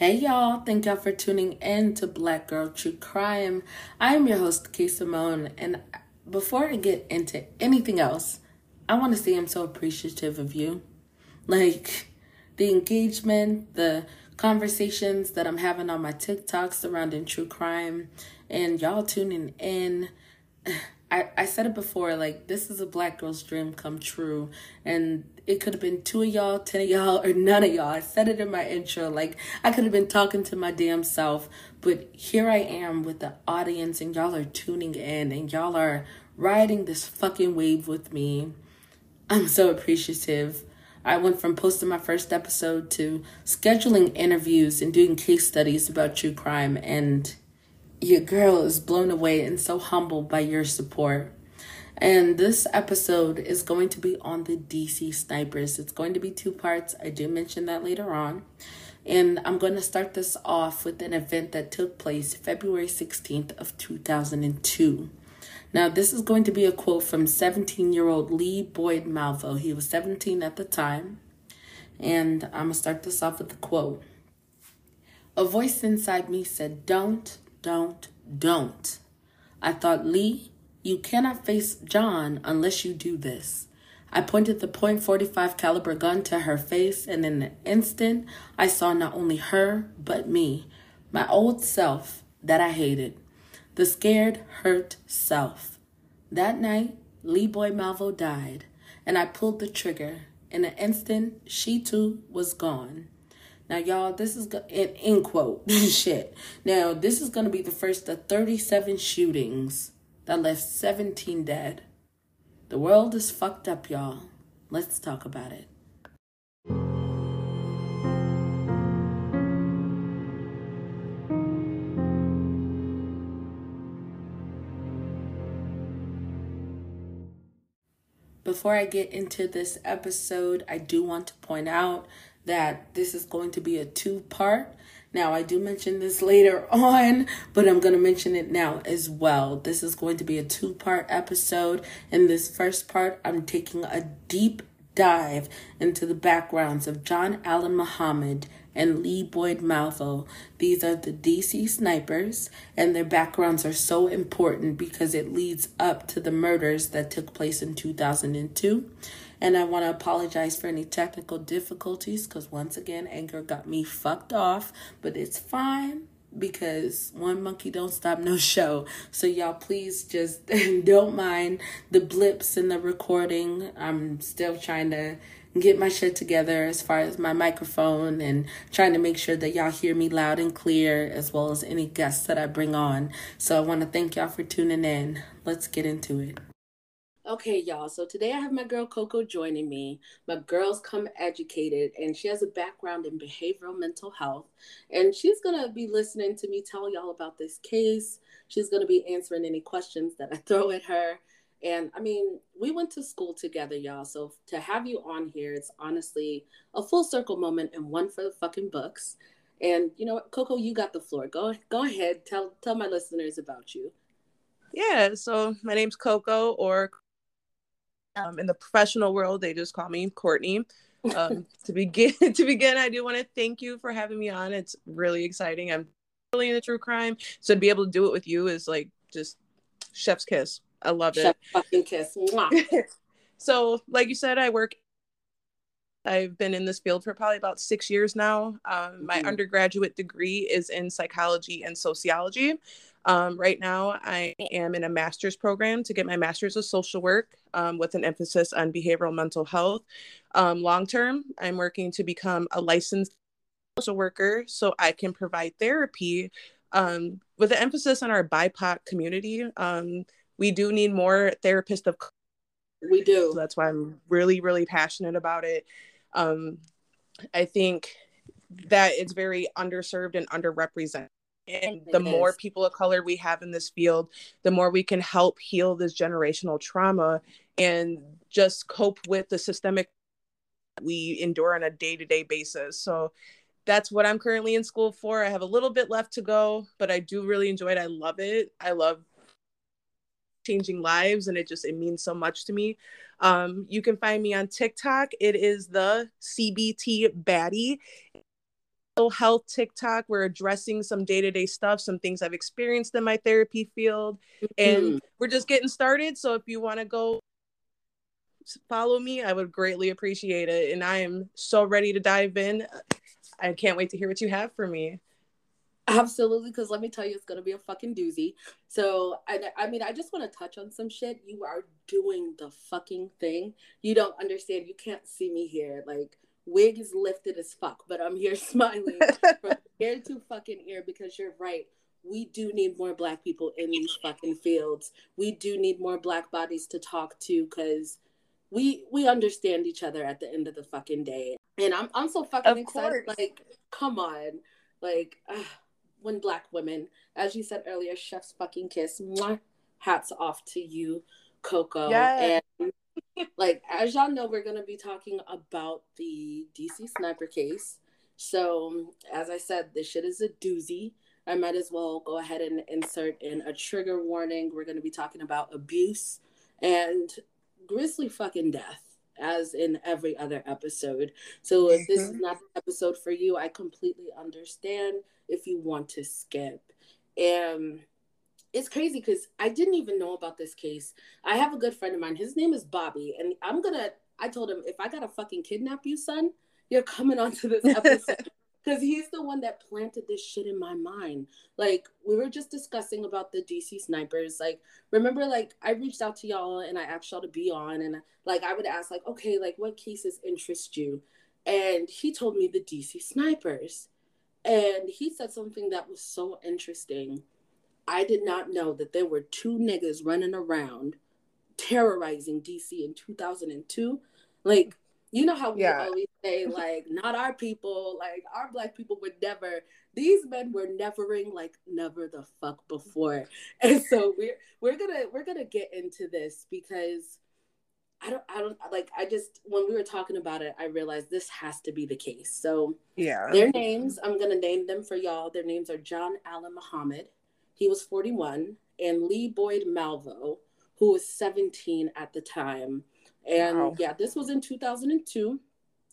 Hey y'all, thank y'all for tuning in to Black Girl True Crime. I am your host, Kay Simone, and before I get into anything else, I want to say I'm so appreciative of you. Like the engagement, the conversations that I'm having on my TikTok surrounding true crime, and y'all tuning in. I, I said it before, like, this is a black girl's dream come true. And it could have been two of y'all, ten of y'all, or none of y'all. I said it in my intro. Like, I could have been talking to my damn self. But here I am with the audience, and y'all are tuning in, and y'all are riding this fucking wave with me. I'm so appreciative. I went from posting my first episode to scheduling interviews and doing case studies about true crime. And your girl is blown away and so humbled by your support. And this episode is going to be on the DC snipers. It's going to be two parts. I do mention that later on. And I'm going to start this off with an event that took place February 16th of 2002. Now, this is going to be a quote from 17-year-old Lee Boyd Malvo. He was 17 at the time. And I'm going to start this off with a quote. A voice inside me said, "Don't don't, don't. I thought, Lee, you cannot face John unless you do this. I pointed the .45 caliber gun to her face, and in an instant, I saw not only her, but me, my old self that I hated, the scared, hurt self. That night, Lee Boyd Malvo died, and I pulled the trigger. In an instant, she too was gone. Now, y'all, this is an end quote. Shit. Now, this is going to be the first of 37 shootings that left 17 dead. The world is fucked up, y'all. Let's talk about it. Before I get into this episode, I do want to point out that this is going to be a two part. Now, I do mention this later on, but I'm going to mention it now as well. This is going to be a two part episode. In this first part, I'm taking a deep dive into the backgrounds of John Allen Muhammad and Lee Boyd Malvo. These are the DC snipers, and their backgrounds are so important because it leads up to the murders that took place in 2002. And I want to apologize for any technical difficulties because once again, anger got me fucked off, but it's fine because one monkey don't stop no show. So y'all please just don't mind the blips in the recording. I'm still trying to get my shit together as far as my microphone and trying to make sure that y'all hear me loud and clear as well as any guests that I bring on. So I want to thank y'all for tuning in. Let's get into it. Okay, y'all. So today I have my girl Coco joining me. My girl's come educated, and she has a background in behavioral mental health. And she's going to be listening to me tell y'all about this case. She's going to be answering any questions that I throw at her. And I mean, we went to school together, y'all. So to have you on here, it's honestly a full circle moment and one for the fucking books. And you know what, Coco, you got the floor. Go go ahead. Tell tell my listeners about you. Yeah, so my name's Coco or um, in the professional world, they just call me Courtney. Um, to begin, to begin, I do want to thank you for having me on. It's really exciting. I'm really into true crime, so to be able to do it with you is like just chef's kiss. I love Chef it. Fucking kiss. so, like you said, I work. I've been in this field for probably about six years now. Um, my mm-hmm. undergraduate degree is in psychology and sociology. Um, right now, I am in a master's program to get my master's of social work um, with an emphasis on behavioral mental health. Um, long term, I'm working to become a licensed social worker so I can provide therapy um, with an emphasis on our BIPOC community. Um, we do need more therapists of. We do. So that's why I'm really, really passionate about it. Um, I think that it's very underserved and underrepresented. And the more people of color we have in this field the more we can help heal this generational trauma and just cope with the systemic we endure on a day-to-day basis. So that's what i'm currently in school for. I have a little bit left to go but i do really enjoy it. I love it. I love changing lives and it just it means so much to me um, you can find me on tiktok it is the cbt baddie health TikTok. We're addressing some day to day stuff, some things I've experienced in my therapy field, and mm-hmm. we're just getting started. So if you want to go follow me, I would greatly appreciate it. And I am so ready to dive in. I can't wait to hear what you have for me. Absolutely, because let me tell you, it's gonna be a fucking doozy. So, I, I mean, I just want to touch on some shit. You are doing the fucking thing. You don't understand. You can't see me here. Like, wig is lifted as fuck, but I'm here smiling from ear to fucking ear because you're right. We do need more black people in these fucking fields. We do need more black bodies to talk to because we we understand each other at the end of the fucking day. And I'm I'm so fucking of excited. Course. Like, come on, like. Uh, when black women, as you said earlier, chef's fucking kiss. Mwah, hats off to you, Coco. Yes. And like as y'all know, we're gonna be talking about the DC sniper case. So as I said, this shit is a doozy. I might as well go ahead and insert in a trigger warning. We're gonna be talking about abuse and grisly fucking death as in every other episode. So if this is mm-hmm. not the episode for you, I completely understand if you want to skip. And it's crazy because I didn't even know about this case. I have a good friend of mine. His name is Bobby, and I'm gonna. I told him if I gotta fucking kidnap you, son, you're coming onto this episode because he's the one that planted this shit in my mind. Like we were just discussing about the DC snipers. Like remember, like I reached out to y'all and I asked y'all to be on, and like I would ask, like, okay, like what cases interest you? And he told me the DC snipers, and he said something that was so interesting. I did not know that there were two niggas running around terrorizing DC in 2002. Like you know how we yeah. always say, like, not our people, like our black people would never. These men were nevering like never the fuck before, and so we're we're gonna we're gonna get into this because I don't I don't like I just when we were talking about it, I realized this has to be the case. So yeah, their names I'm gonna name them for y'all. Their names are John Allen Muhammad, he was 41, and Lee Boyd Malvo, who was 17 at the time and wow. yeah, this was in 2002.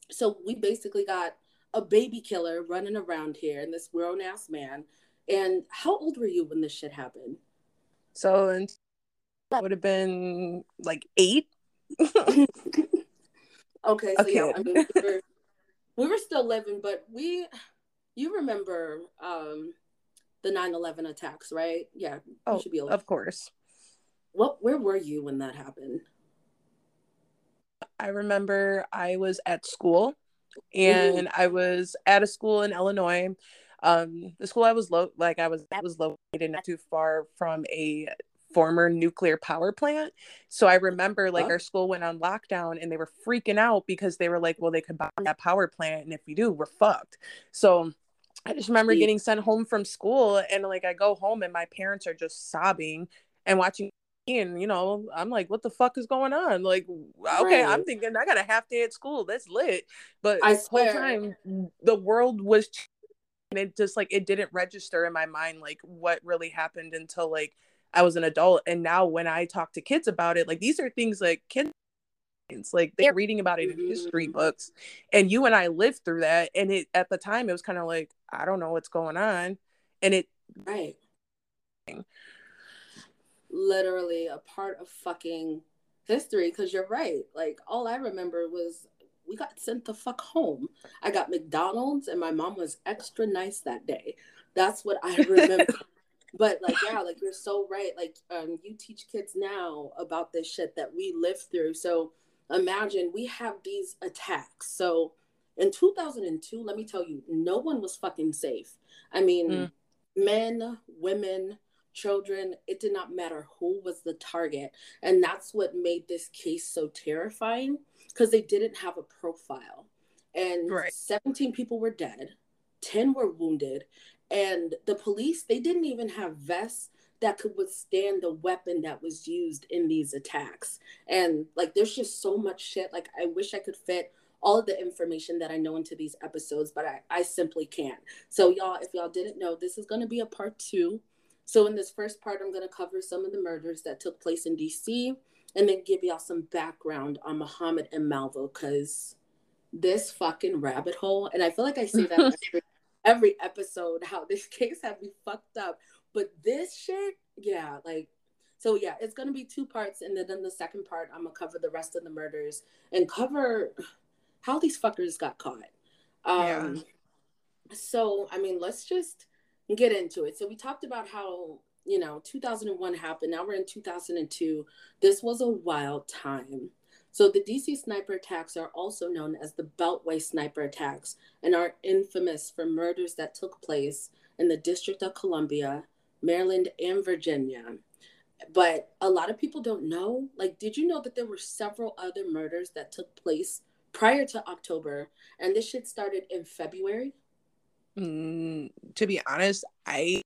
So we basically got a baby killer running around here and this grown ass man. And how old were you when this shit happened? So that would have been like eight. okay, so okay. yeah, I mean, we were, we were still living, but we, you remember um, the 9-11 attacks, right? Yeah, oh, should be of course. What? Where were you when that happened? I remember I was at school and mm-hmm. I was at a school in Illinois. Um, the school I was lo- like I was that was located not too far from a former nuclear power plant. So I remember like oh. our school went on lockdown and they were freaking out because they were like, well, they could buy that power plant and if we do, we're fucked. So I just remember getting sent home from school and like I go home and my parents are just sobbing and watching and you know i'm like what the fuck is going on? Like okay right. i'm thinking i got a half day at school that's lit. But I this whole time the world was and it just like it didn't register in my mind like what really happened until like i was an adult and now when i talk to kids about it like these are things like kids like they're reading about it in history books and you and i lived through that and it at the time it was kind of like i don't know what's going on and it right literally a part of fucking history because you're right. Like all I remember was we got sent the fuck home. I got McDonald's and my mom was extra nice that day. That's what I remember. but like yeah, like you're so right. Like um you teach kids now about this shit that we lived through. So imagine we have these attacks. So in 2002, let me tell you, no one was fucking safe. I mean, mm. men, women, children, it did not matter who was the target. And that's what made this case so terrifying because they didn't have a profile. And right. 17 people were dead, 10 were wounded. And the police, they didn't even have vests that could withstand the weapon that was used in these attacks. And like, there's just so much shit. Like, I wish I could fit all of the information that I know into these episodes, but I, I simply can't. So, y'all, if y'all didn't know, this is going to be a part two. So, in this first part, I'm going to cover some of the murders that took place in DC and then give y'all some background on Muhammad and Malvo because this fucking rabbit hole, and I feel like I say that every, every episode how this case had me fucked up. But this shit, yeah, like so yeah, it's gonna be two parts, and then in the second part, I'm gonna cover the rest of the murders and cover how these fuckers got caught. Um, yeah. So I mean, let's just get into it. So we talked about how you know 2001 happened. Now we're in 2002. This was a wild time. So the DC sniper attacks are also known as the Beltway sniper attacks and are infamous for murders that took place in the District of Columbia, Maryland, and Virginia but a lot of people don't know. Like, did you know that there were several other murders that took place prior to October, and this shit started in February? Mm, to be honest, I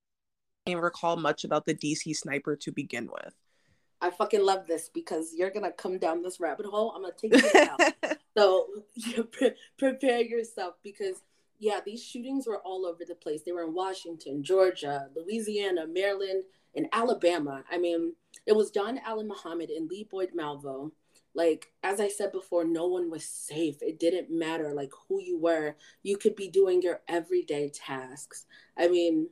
can't recall much about the DC sniper to begin with. I fucking love this because you're gonna come down this rabbit hole. I'm gonna take you out. so pre- prepare yourself because yeah, these shootings were all over the place. They were in Washington, Georgia, Louisiana, Maryland, and Alabama. I mean, it was John Allen Muhammad and Lee Boyd Malvo. Like, as I said before, no one was safe. It didn't matter like who you were. You could be doing your everyday tasks. I mean,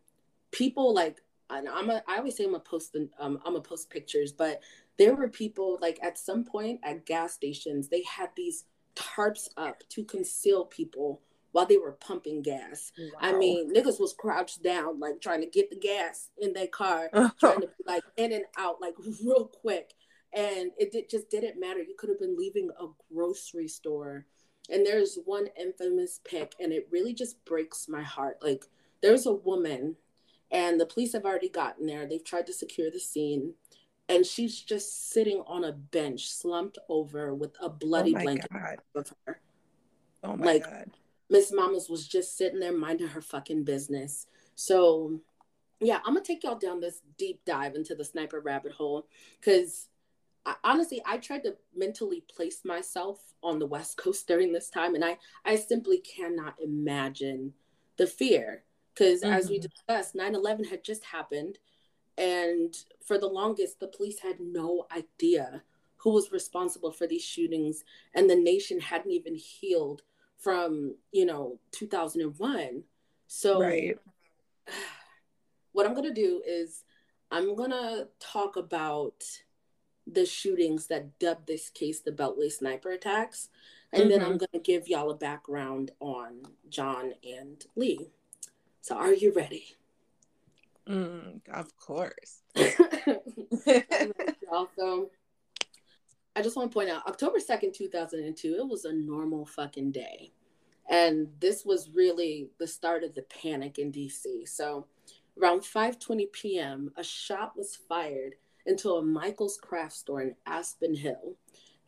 people like and I'm a, I always say I'm a post um, I'm a post pictures, but there were people like at some point at gas stations they had these tarps up to conceal people while they were pumping gas. Wow. I mean, niggas was crouched down, like trying to get the gas in their car, trying to be like in and out, like real quick. And it did, just didn't matter. You could have been leaving a grocery store. And there's one infamous pic, and it really just breaks my heart. Like, there's a woman, and the police have already gotten there. They've tried to secure the scene. And she's just sitting on a bench, slumped over with a bloody oh blanket of her. Oh my like, God Miss Mamas was just sitting there minding her fucking business. So, yeah, I'm gonna take y'all down this deep dive into the sniper rabbit hole because honestly, I tried to mentally place myself on the West Coast during this time, and I I simply cannot imagine the fear because mm-hmm. as we mm-hmm. discussed, 9/11 had just happened, and for the longest, the police had no idea who was responsible for these shootings, and the nation hadn't even healed from you know 2001 so right. what i'm gonna do is i'm gonna talk about the shootings that dubbed this case the beltway sniper attacks and mm-hmm. then i'm gonna give y'all a background on john and lee so are you ready mm, of course also I just want to point out October 2nd, 2002, it was a normal fucking day. And this was really the start of the panic in DC. So around 5:20 p.m., a shot was fired into a Michael's craft store in Aspen Hill.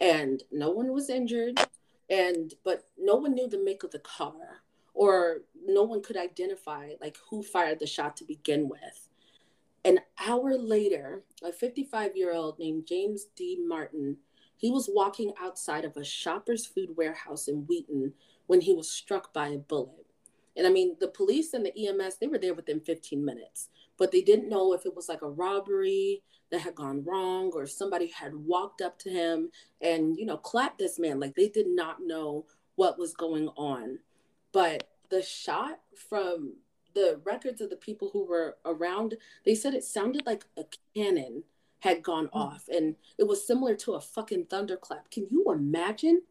And no one was injured and but no one knew the make of the car or no one could identify like who fired the shot to begin with. An hour later, a 55 year old named James D. Martin he was walking outside of a shopper's food warehouse in Wheaton when he was struck by a bullet. And I mean, the police and the EMS, they were there within 15 minutes, but they didn't know if it was like a robbery that had gone wrong or somebody had walked up to him and, you know, clapped this man. Like they did not know what was going on. But the shot from the records of the people who were around, they said it sounded like a cannon had gone mm-hmm. off and it was similar to a fucking thunderclap. Can you imagine?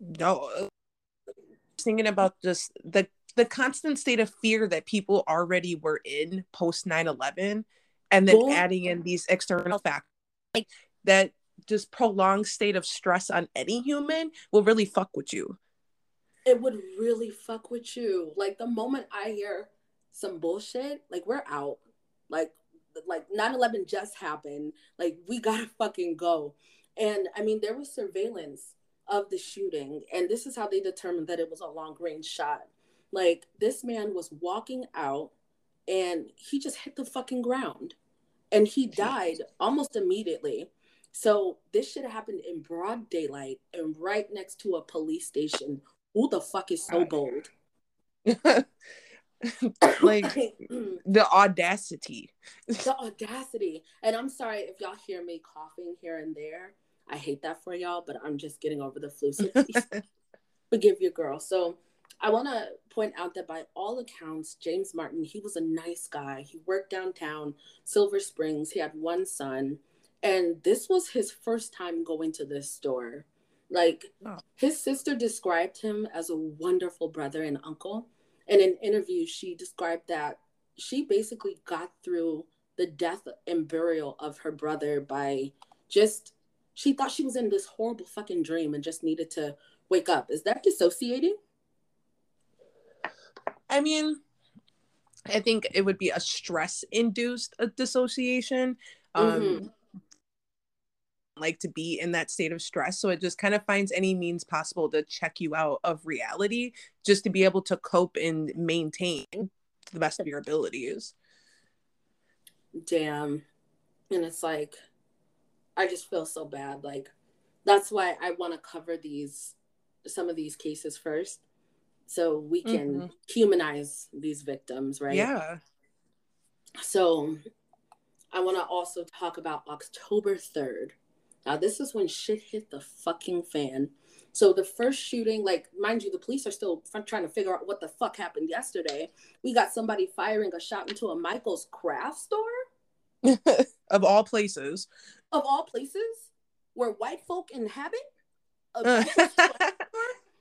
No. Uh, thinking about just the the constant state of fear that people already were in post 9-11 and then adding in these external factors like that just prolonged state of stress on any human will really fuck with you. It would really fuck with you. Like the moment i hear some bullshit like we're out. Like like 9-11 just happened. Like we gotta fucking go. And i mean there was surveillance of the shooting and this is how they determined that it was a long range shot like this man was walking out and he just hit the fucking ground and he died almost immediately. So this should have happened in broad daylight and right next to a police station. Who the fuck is so bold? Like the audacity. The audacity. And i'm sorry if y'all hear me coughing here and there. I hate that for y'all but i'm just getting over the flu. So forgive your girl. So I want to point out that by all accounts, James Martin, he was a nice guy. He worked downtown, Silver Springs. He had one son. And this was his first time going to this store. Like, oh. his sister described him as a wonderful brother and uncle. In an interview, she described that she basically got through the death and burial of her brother by just, she thought she was in this horrible fucking dream and just needed to wake up. Is that dissociating? I mean, I think it would be a stress induced uh, dissociation. Um, mm-hmm. Like to be in that state of stress. So it just kind of finds any means possible to check you out of reality just to be able to cope and maintain to the best of your abilities. Damn. And it's like, I just feel so bad. Like, that's why I want to cover these, some of these cases first so we can mm-hmm. humanize these victims, right? Yeah. So I want to also talk about October 3rd. Now, this is when shit hit the fucking fan. So the first shooting, like, mind you, the police are still trying to figure out what the fuck happened yesterday. We got somebody firing a shot into a Michael's craft store. of all places. Of all places? Where white folk inhabit?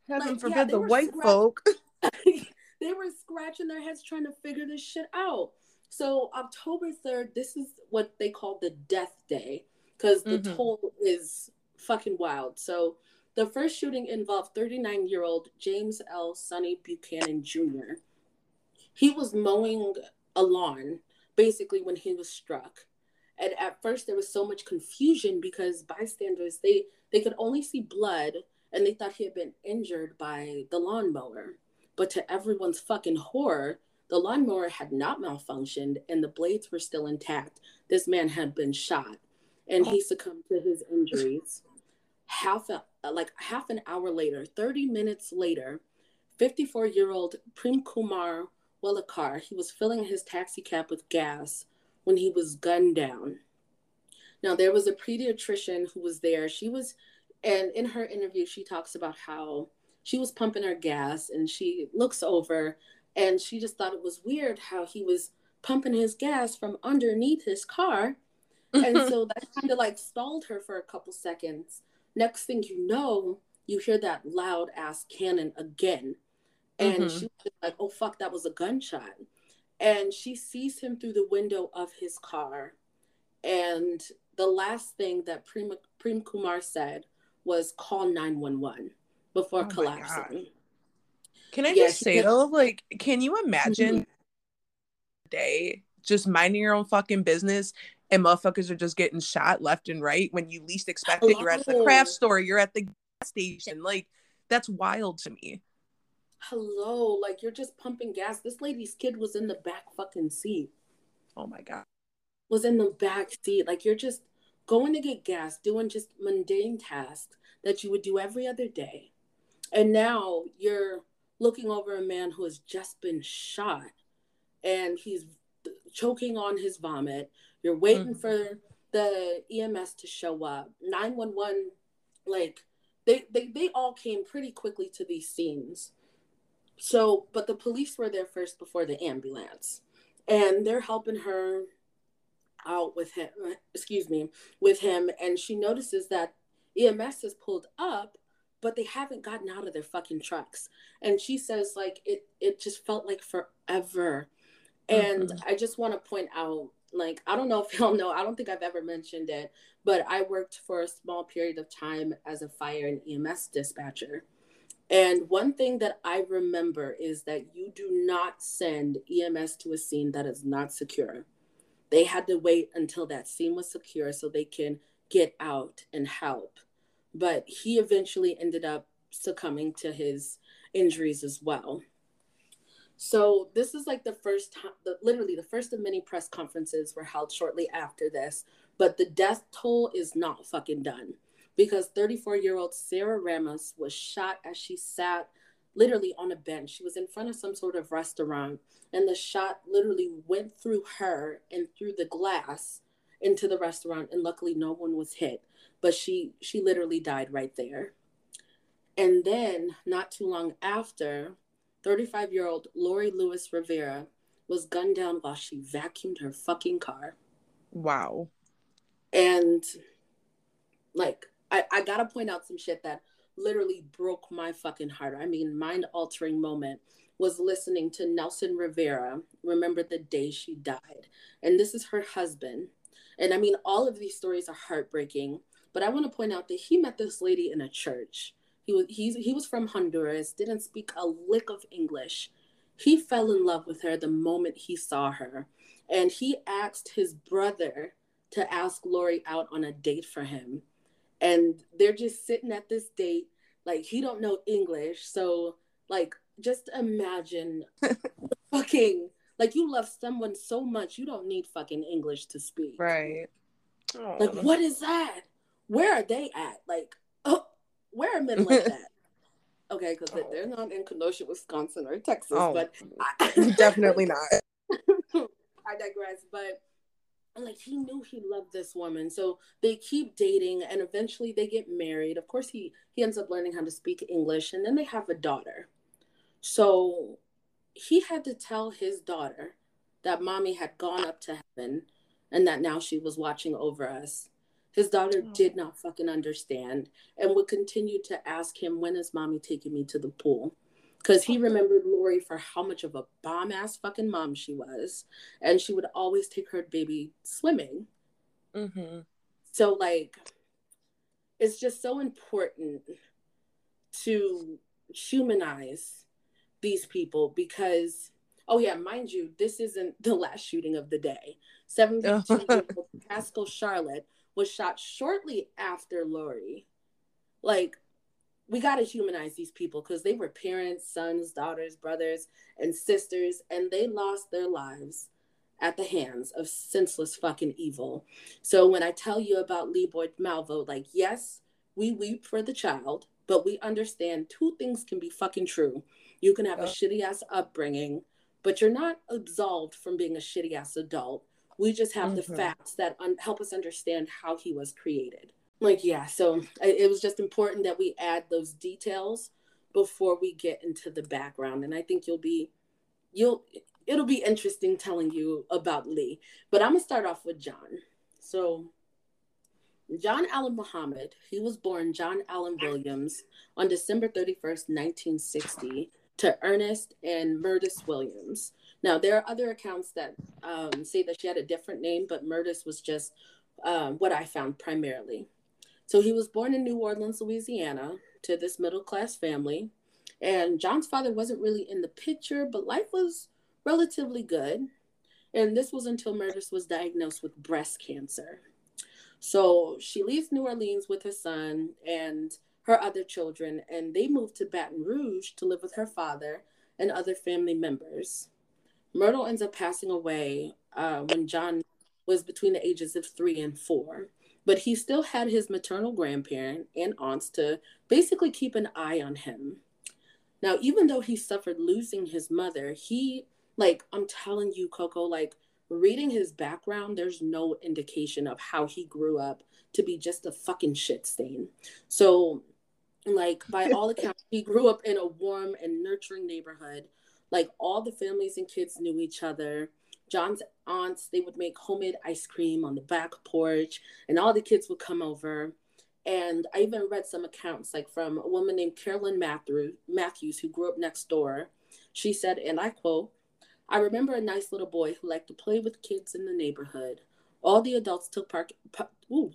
Heaven like, forbid yeah, the white scratch- folk. they were scratching their heads trying to figure this shit out. So October 3rd, this is what they call the death day because the mm-hmm. toll is fucking wild. So the first shooting involved 39 year old James L. Sonny Buchanan Jr. He was mowing a lawn basically when he was struck. And at first there was so much confusion because bystanders they they could only see blood and they thought he had been injured by the lawnmower. But to everyone's fucking horror, the lawnmower had not malfunctioned and the blades were still intact. This man had been shot and he succumbed to his injuries. half a, like half an hour later, 30 minutes later, 54 year old Prem Kumar Walekar, he was filling his taxi cab with gas when he was gunned down. Now, there was a pediatrician who was there. She was and in her interview, she talks about how she was pumping her gas and she looks over and she just thought it was weird how he was pumping his gas from underneath his car. And so that kind of like stalled her for a couple seconds. Next thing you know, you hear that loud ass cannon again. And mm-hmm. she was like, oh, fuck, that was a gunshot. And she sees him through the window of his car. And the last thing that Prem, Prem Kumar said was call 911 before oh collapsing. Can I yeah, just say though, like, can you imagine mm-hmm. day just minding your own fucking business and motherfuckers are just getting shot left and right when you least expect it? You're at the craft store, you're at the gas station. Like, that's wild to me. Hello, like you're just pumping gas. This lady's kid was in the back fucking seat. Oh my god. Was in the back seat. Like you're just going to get gas, doing just mundane tasks that you would do every other day. And now you're looking over a man who has just been shot and he's choking on his vomit. You're waiting mm-hmm. for the EMS to show up. 911, like, they, they, they all came pretty quickly to these scenes. So, but the police were there first before the ambulance. And they're helping her out with him, excuse me, with him, and she notices that EMS has pulled up, but they haven't gotten out of their fucking trucks. And she says, like, it it just felt like forever. And mm-hmm. I just want to point out, like, I don't know if y'all know, I don't think I've ever mentioned it, but I worked for a small period of time as a fire and EMS dispatcher. And one thing that I remember is that you do not send EMS to a scene that is not secure. They had to wait until that scene was secure so they can get out and help. But he eventually ended up succumbing to his injuries as well. So this is like the first time, the, literally the first of many press conferences were held shortly after this. But the death toll is not fucking done because 34 year old Sarah Ramos was shot as she sat literally on a bench. She was in front of some sort of restaurant, and the shot literally went through her and through the glass into the restaurant. And luckily, no one was hit, but she she literally died right there. And then, not too long after, 35 year old Lori Lewis Rivera was gunned down while she vacuumed her fucking car. Wow. And like, I, I gotta point out some shit that literally broke my fucking heart. I mean, mind altering moment was listening to Nelson Rivera remember the day she died. And this is her husband. And I mean, all of these stories are heartbreaking, but I want to point out that he met this lady in a church. He was he's, he was from Honduras, didn't speak a lick of English. He fell in love with her the moment he saw her. And he asked his brother to ask Lori out on a date for him. And they're just sitting at this date, like he don't know English. So like just imagine fucking like you love someone so much you don't need fucking English to speak. Right. Aww. Like what is that? Where are they at? Like oh, where are men like that? Okay, because oh. they're not in Kenosha, Wisconsin or Texas, oh, but I, definitely not. I digress, but like he knew he loved this woman, so they keep dating, and eventually they get married. Of course, he he ends up learning how to speak English, and then they have a daughter. So he had to tell his daughter that mommy had gone up to heaven and that now she was watching over us. His daughter oh. did not fucking understand and would continue to ask him, When is mommy taking me to the pool? Because he remembered Lori for how much of a bomb ass fucking mom she was. And she would always take her baby swimming. Mm-hmm. So, like, it's just so important to humanize these people because oh yeah mind you this isn't the last shooting of the day 72 pascal charlot was shot shortly after lori like we got to humanize these people because they were parents sons daughters brothers and sisters and they lost their lives at the hands of senseless fucking evil so when i tell you about lee boyd malvo like yes we weep for the child but we understand two things can be fucking true you can have a shitty ass upbringing, but you're not absolved from being a shitty ass adult. We just have mm-hmm. the facts that un- help us understand how he was created. Like, yeah, so it was just important that we add those details before we get into the background. And I think you'll be, you'll, it'll be interesting telling you about Lee. But I'm gonna start off with John. So, John Allen Muhammad, he was born John Allen Williams on December 31st, 1960 to Ernest and Murdis Williams. Now, there are other accounts that um, say that she had a different name, but Murdis was just um, what I found primarily. So he was born in New Orleans, Louisiana, to this middle class family. And John's father wasn't really in the picture, but life was relatively good. And this was until Murdis was diagnosed with breast cancer. So she leaves New Orleans with her son, and her other children, and they moved to Baton Rouge to live with her father and other family members. Myrtle ends up passing away uh, when John was between the ages of three and four, but he still had his maternal grandparent and aunts to basically keep an eye on him. Now, even though he suffered losing his mother, he, like, I'm telling you, Coco, like, reading his background, there's no indication of how he grew up to be just a fucking shit stain. So like by all accounts, he grew up in a warm and nurturing neighborhood. Like all the families and kids knew each other. John's aunts, they would make homemade ice cream on the back porch, and all the kids would come over. And I even read some accounts, like from a woman named Carolyn Matthews, who grew up next door. She said, and I quote, I remember a nice little boy who liked to play with kids in the neighborhood. All the adults took part, ooh,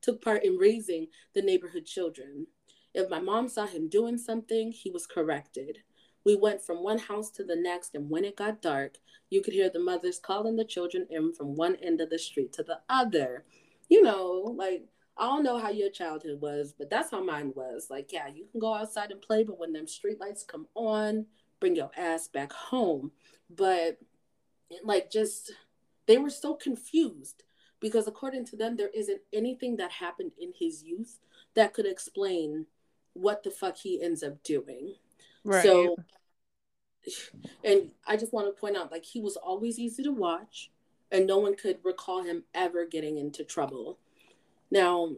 took part in raising the neighborhood children. If my mom saw him doing something, he was corrected. We went from one house to the next, and when it got dark, you could hear the mothers calling the children in from one end of the street to the other. You know, like, I don't know how your childhood was, but that's how mine was. Like, yeah, you can go outside and play, but when them street lights come on, bring your ass back home. But, like, just, they were so confused because according to them, there isn't anything that happened in his youth that could explain what the fuck he ends up doing. Right. So, and I just want to point out, like, he was always easy to watch, and no one could recall him ever getting into trouble. Now,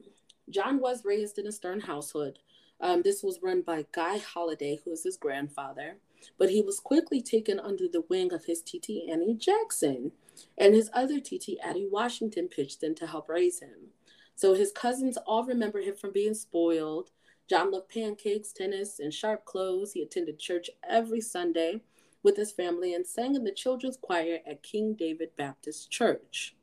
John was raised in a Stern household. Um, this was run by Guy Holiday, who was his grandfather. but he was quickly taken under the wing of his TT Annie Jackson, and his other TT Addie Washington pitched in to help raise him. So his cousins all remember him from being spoiled. John loved pancakes, tennis, and sharp clothes. He attended church every Sunday with his family and sang in the children's choir at King David Baptist Church.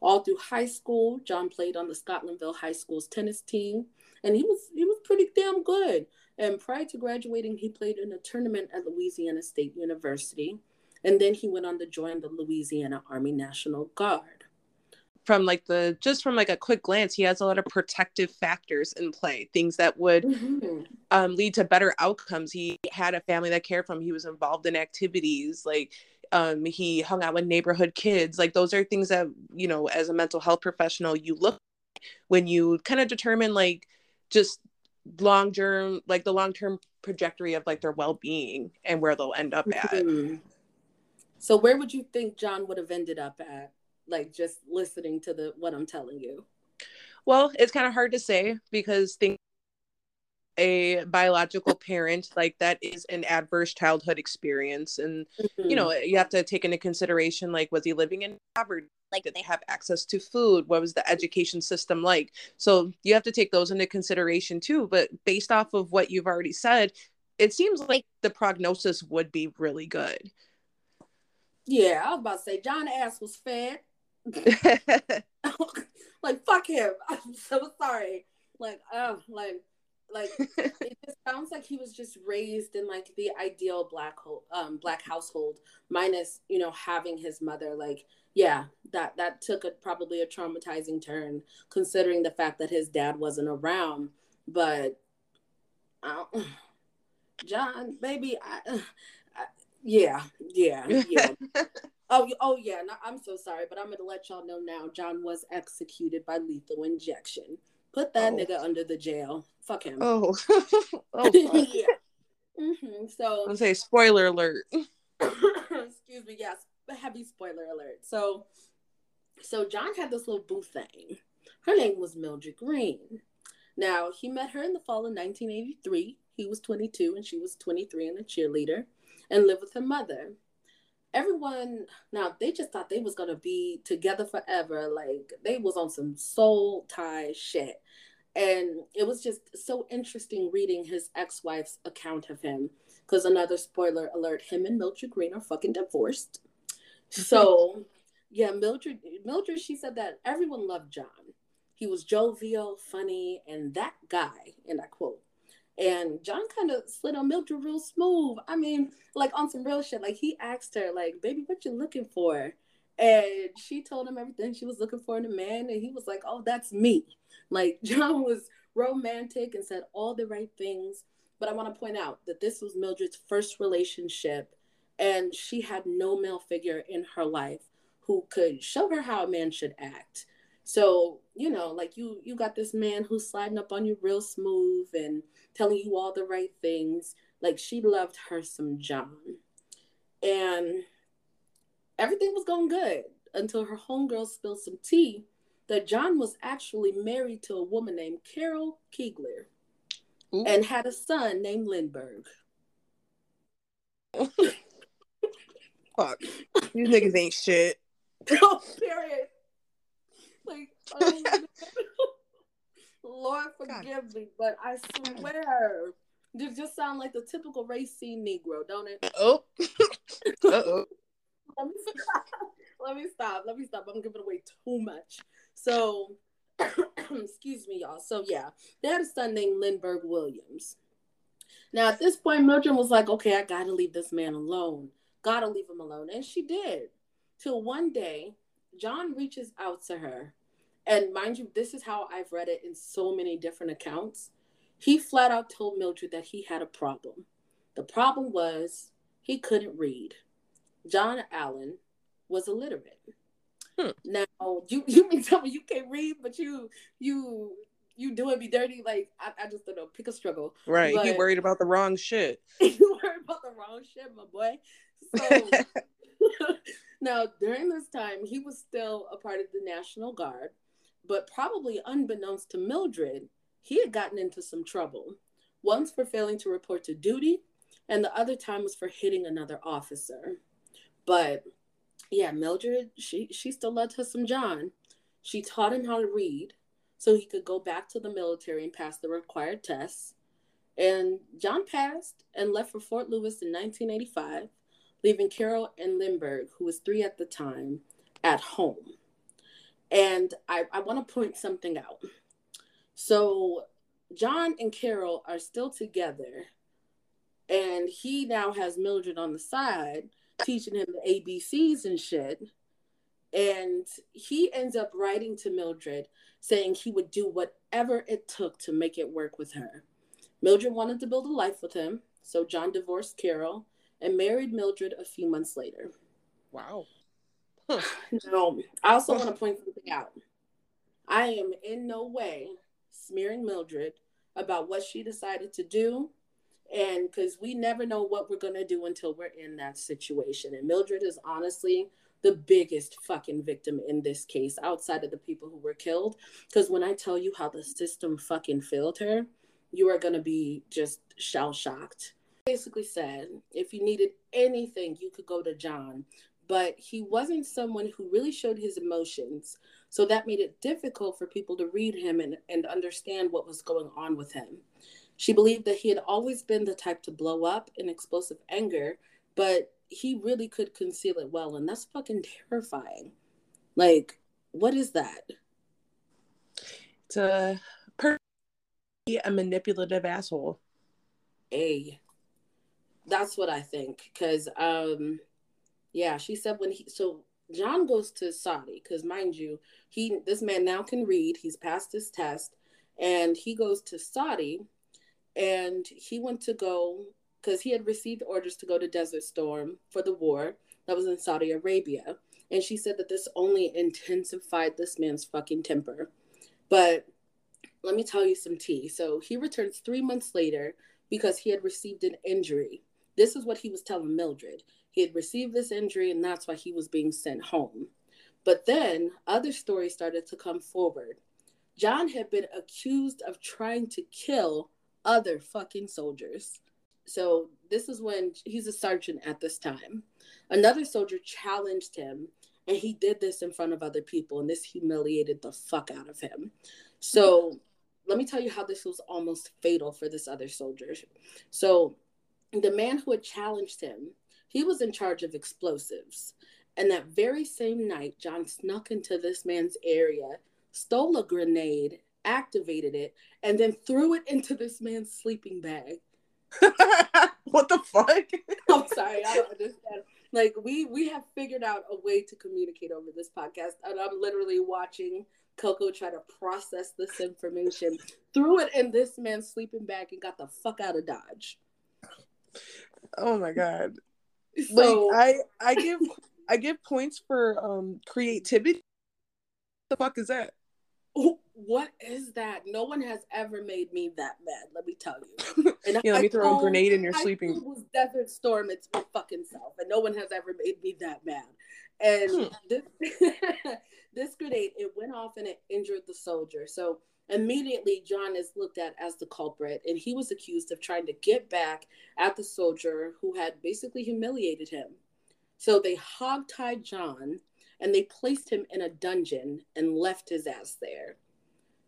All through high school, John played on the Scotlandville High School's tennis team, and he was he was pretty damn good. And prior to graduating, he played in a tournament at Louisiana State University, and then he went on to join the Louisiana Army National Guard from like the just from like a quick glance he has a lot of protective factors in play things that would mm-hmm. um, lead to better outcomes. He had a family that cared for him. He was involved in activities like um, he hung out with neighborhood kids. Like those are things that you know as a mental health professional you look when you kind of determine like just long term like the long term trajectory of like their well-being and where they'll end up at. Mm-hmm. so where would you think john would have ended up at like just listening to the what I'm telling you? Well, it's kind of hard to say because think a biological parent like that is an adverse childhood experience. And mm-hmm. you know you have to take into consideration like was he living in poverty? Like did they have access to food? What was the education system like? So you have to take those into consideration too. But based off of what you've already said it seems like the prognosis would be really good. Yeah i was about to say john ass was fed like fuck him. I'm so sorry. Like, oh, like, like it just sounds like he was just raised in like the ideal black hole, um, black household, minus you know having his mother. Like, yeah, that that took a probably a traumatizing turn, considering the fact that his dad wasn't around. But, uh, John, baby, I, I, yeah, yeah, yeah. Oh, oh yeah. No, I'm so sorry, but I'm gonna let y'all know now. John was executed by lethal injection. Put that oh. nigga under the jail. Fuck him. Oh, oh yeah. Mm-hmm. So I'm say spoiler alert. excuse me. Yes, heavy spoiler alert. So, so John had this little boo thing. Her name was Mildred Green. Now he met her in the fall of 1983. He was 22 and she was 23 and a cheerleader, and lived with her mother everyone now they just thought they was gonna be together forever like they was on some soul tie shit. And it was just so interesting reading his ex-wife's account of him because another spoiler alert him and mildred green are fucking divorced. So yeah mildred mildred she said that everyone loved john. He was jovial funny and that guy and i quote and John kind of slid on Mildred real smooth. I mean, like on some real shit. Like he asked her, like, baby, what you looking for? And she told him everything she was looking for in a man. And he was like, oh, that's me. Like John was romantic and said all the right things. But I want to point out that this was Mildred's first relationship. And she had no male figure in her life who could show her how a man should act. So, you know, like you you got this man who's sliding up on you real smooth and telling you all the right things. Like she loved her some John. And everything was going good until her homegirl spilled some tea that John was actually married to a woman named Carol Keegler Ooh. and had a son named Lindbergh. Fuck. These niggas ain't shit. oh, period. Lord forgive me, but I swear, this just sound like the typical Racine Negro, don't it? Oh, oh. Let me stop. Let me stop. Let me stop. I'm giving away too much. So, excuse me, y'all. So yeah, they had a son named Lindbergh Williams. Now at this point, Mildred was like, "Okay, I gotta leave this man alone. Gotta leave him alone," and she did. Till one day, John reaches out to her and mind you, this is how I've read it in so many different accounts. He flat out told Mildred that he had a problem. The problem was he couldn't read. John Allen was illiterate. Hmm. Now you you mean tell me you can't read, but you you you doing me dirty? Like I, I just don't know. Pick a struggle. Right. But, you worried about the wrong shit. you worried about the wrong shit, my boy. So now during this time, he was still a part of the National Guard. But probably unbeknownst to Mildred, he had gotten into some trouble. Once for failing to report to duty, and the other time was for hitting another officer. But yeah, Mildred, she she still loved her some John. She taught him how to read so he could go back to the military and pass the required tests. And John passed and left for Fort Lewis in 1985, leaving Carol and Lindbergh, who was three at the time, at home. And I, I want to point something out. So John and Carol are still together, and he now has Mildred on the side teaching him the ABCs and shit. And he ends up writing to Mildred saying he would do whatever it took to make it work with her. Mildred wanted to build a life with him, so John divorced Carol and married Mildred a few months later. Wow. Now, I also want to point something out. I am in no way smearing Mildred about what she decided to do. And because we never know what we're going to do until we're in that situation. And Mildred is honestly the biggest fucking victim in this case outside of the people who were killed. Because when I tell you how the system fucking failed her, you are going to be just shell shocked. Basically said, if you needed anything, you could go to John. But he wasn't someone who really showed his emotions. So that made it difficult for people to read him and, and understand what was going on with him. She believed that he had always been the type to blow up in explosive anger, but he really could conceal it well. And that's fucking terrifying. Like, what is that? It's a, per- a manipulative asshole. A. That's what I think. Because, um, yeah, she said when he, so John goes to Saudi because, mind you, he this man now can read. He's passed his test, and he goes to Saudi, and he went to go because he had received orders to go to Desert Storm for the war that was in Saudi Arabia, and she said that this only intensified this man's fucking temper. But let me tell you some tea. So he returns three months later because he had received an injury. This is what he was telling Mildred. He had received this injury, and that's why he was being sent home. But then other stories started to come forward. John had been accused of trying to kill other fucking soldiers. So this is when he's a sergeant at this time. Another soldier challenged him, and he did this in front of other people, and this humiliated the fuck out of him. So let me tell you how this was almost fatal for this other soldier. So the man who had challenged him he was in charge of explosives. And that very same night, John snuck into this man's area, stole a grenade, activated it, and then threw it into this man's sleeping bag. what the fuck? I'm sorry, I don't understand. Like we we have figured out a way to communicate over this podcast, and I'm literally watching Coco try to process this information, threw it in this man's sleeping bag, and got the fuck out of Dodge. Oh my god. So like I I give I give points for um creativity. The fuck is that? What is that? No one has ever made me that mad. Let me tell you. And yeah, let me throw a grenade in your sleeping. It was Desert Storm. It's my fucking self, and no one has ever made me that mad. And hmm. this, this grenade, it went off and it injured the soldier. So Immediately, John is looked at as the culprit, and he was accused of trying to get back at the soldier who had basically humiliated him. So they hogtied John and they placed him in a dungeon and left his ass there.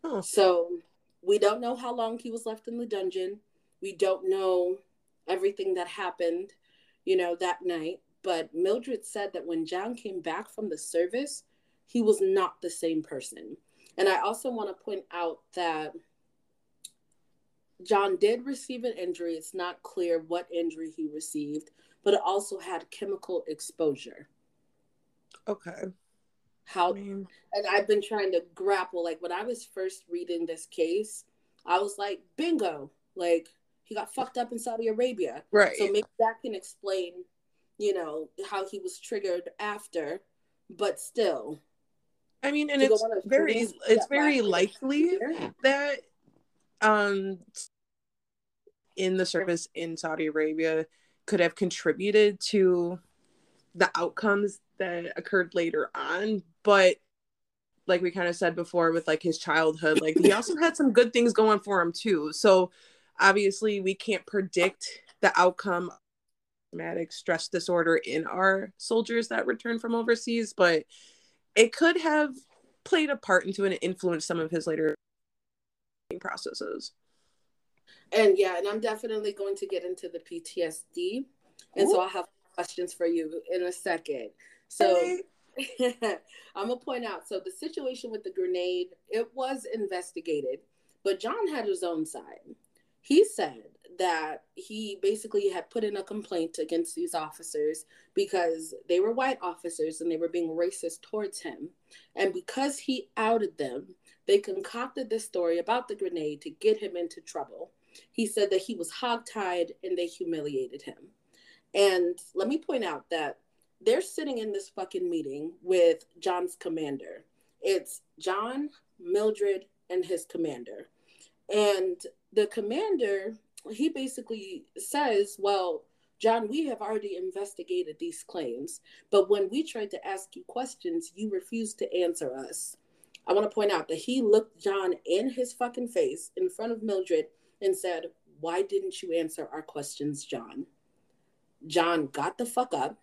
Oh. So we don't know how long he was left in the dungeon. We don't know everything that happened, you know, that night. But Mildred said that when John came back from the service, he was not the same person. And I also want to point out that John did receive an injury. It's not clear what injury he received, but it also had chemical exposure. Okay. How I mean... and I've been trying to grapple like when I was first reading this case, I was like, bingo, like he got fucked up in Saudi Arabia. Right. So maybe that can explain, you know, how he was triggered after, but still, I mean, and it's very it's very likely that um in the service in Saudi Arabia could have contributed to the outcomes that occurred later on, but like we kind of said before with like his childhood, like he also had some good things going for him too. So obviously we can't predict the outcome traumatic stress disorder in our soldiers that return from overseas, but it could have played a part into and influenced some of his later processes. And yeah, and I'm definitely going to get into the PTSD. And Ooh. so I'll have questions for you in a second. So hey. I'm gonna point out so the situation with the grenade, it was investigated, but John had his own side. He said that he basically had put in a complaint against these officers because they were white officers and they were being racist towards him. And because he outed them, they concocted this story about the grenade to get him into trouble. He said that he was hogtied and they humiliated him. And let me point out that they're sitting in this fucking meeting with John's commander. It's John, Mildred, and his commander. And the commander, he basically says, Well, John, we have already investigated these claims, but when we tried to ask you questions, you refused to answer us. I want to point out that he looked John in his fucking face in front of Mildred and said, Why didn't you answer our questions, John? John got the fuck up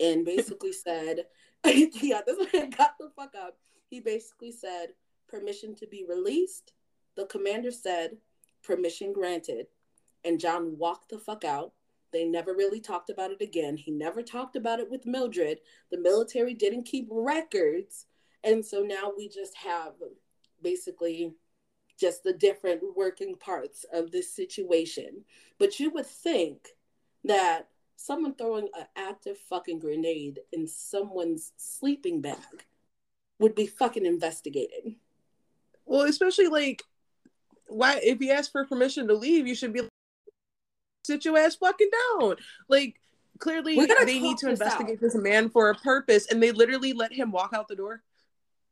and basically said, Yeah, this man got the fuck up. He basically said, Permission to be released. The commander said, Permission granted. And John walked the fuck out. They never really talked about it again. He never talked about it with Mildred. The military didn't keep records. And so now we just have basically just the different working parts of this situation. But you would think that someone throwing an active fucking grenade in someone's sleeping bag would be fucking investigated. Well, especially like, why if he asked for permission to leave, you should be sit your ass fucking down. Like, clearly they need to investigate out. this man for a purpose, and they literally let him walk out the door.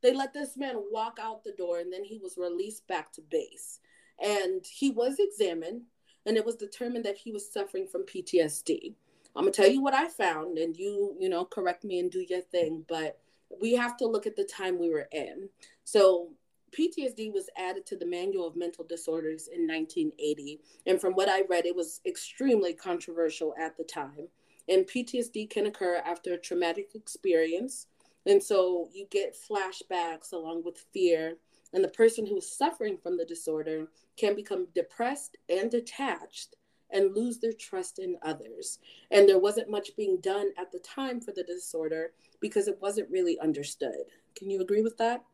They let this man walk out the door, and then he was released back to base. And he was examined, and it was determined that he was suffering from PTSD. I'm gonna tell you what I found, and you, you know, correct me and do your thing. But we have to look at the time we were in. So PTSD was added to the Manual of Mental Disorders in 1980, and from what I read, it was extremely controversial at the time. And PTSD can occur after a traumatic experience, and so you get flashbacks along with fear. And the person who's suffering from the disorder can become depressed and detached and lose their trust in others. And there wasn't much being done at the time for the disorder because it wasn't really understood. Can you agree with that?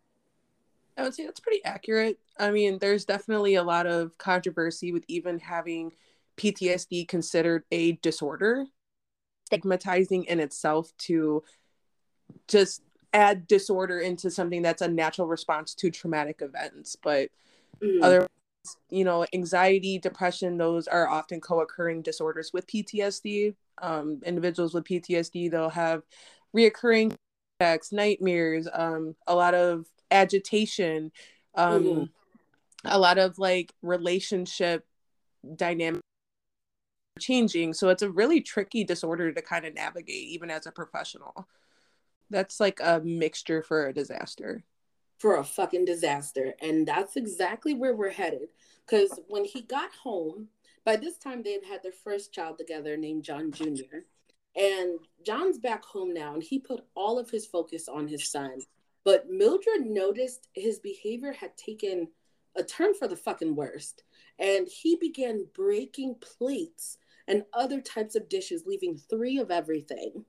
I would say that's pretty accurate. I mean, there's definitely a lot of controversy with even having PTSD considered a disorder, stigmatizing in itself to just add disorder into something that's a natural response to traumatic events. But mm. other you know, anxiety, depression, those are often co occurring disorders with PTSD. Um, individuals with PTSD, they'll have reoccurring effects, nightmares, um, a lot of agitation, um, mm-hmm. a lot of like relationship dynamic changing. So it's a really tricky disorder to kind of navigate, even as a professional. That's like a mixture for a disaster for a fucking disaster. And that's exactly where we're headed. Because when he got home, by this time they had had their first child together named John Jr. And John's back home now, and he put all of his focus on his son. But Mildred noticed his behavior had taken a turn for the fucking worst. And he began breaking plates and other types of dishes, leaving three of everything.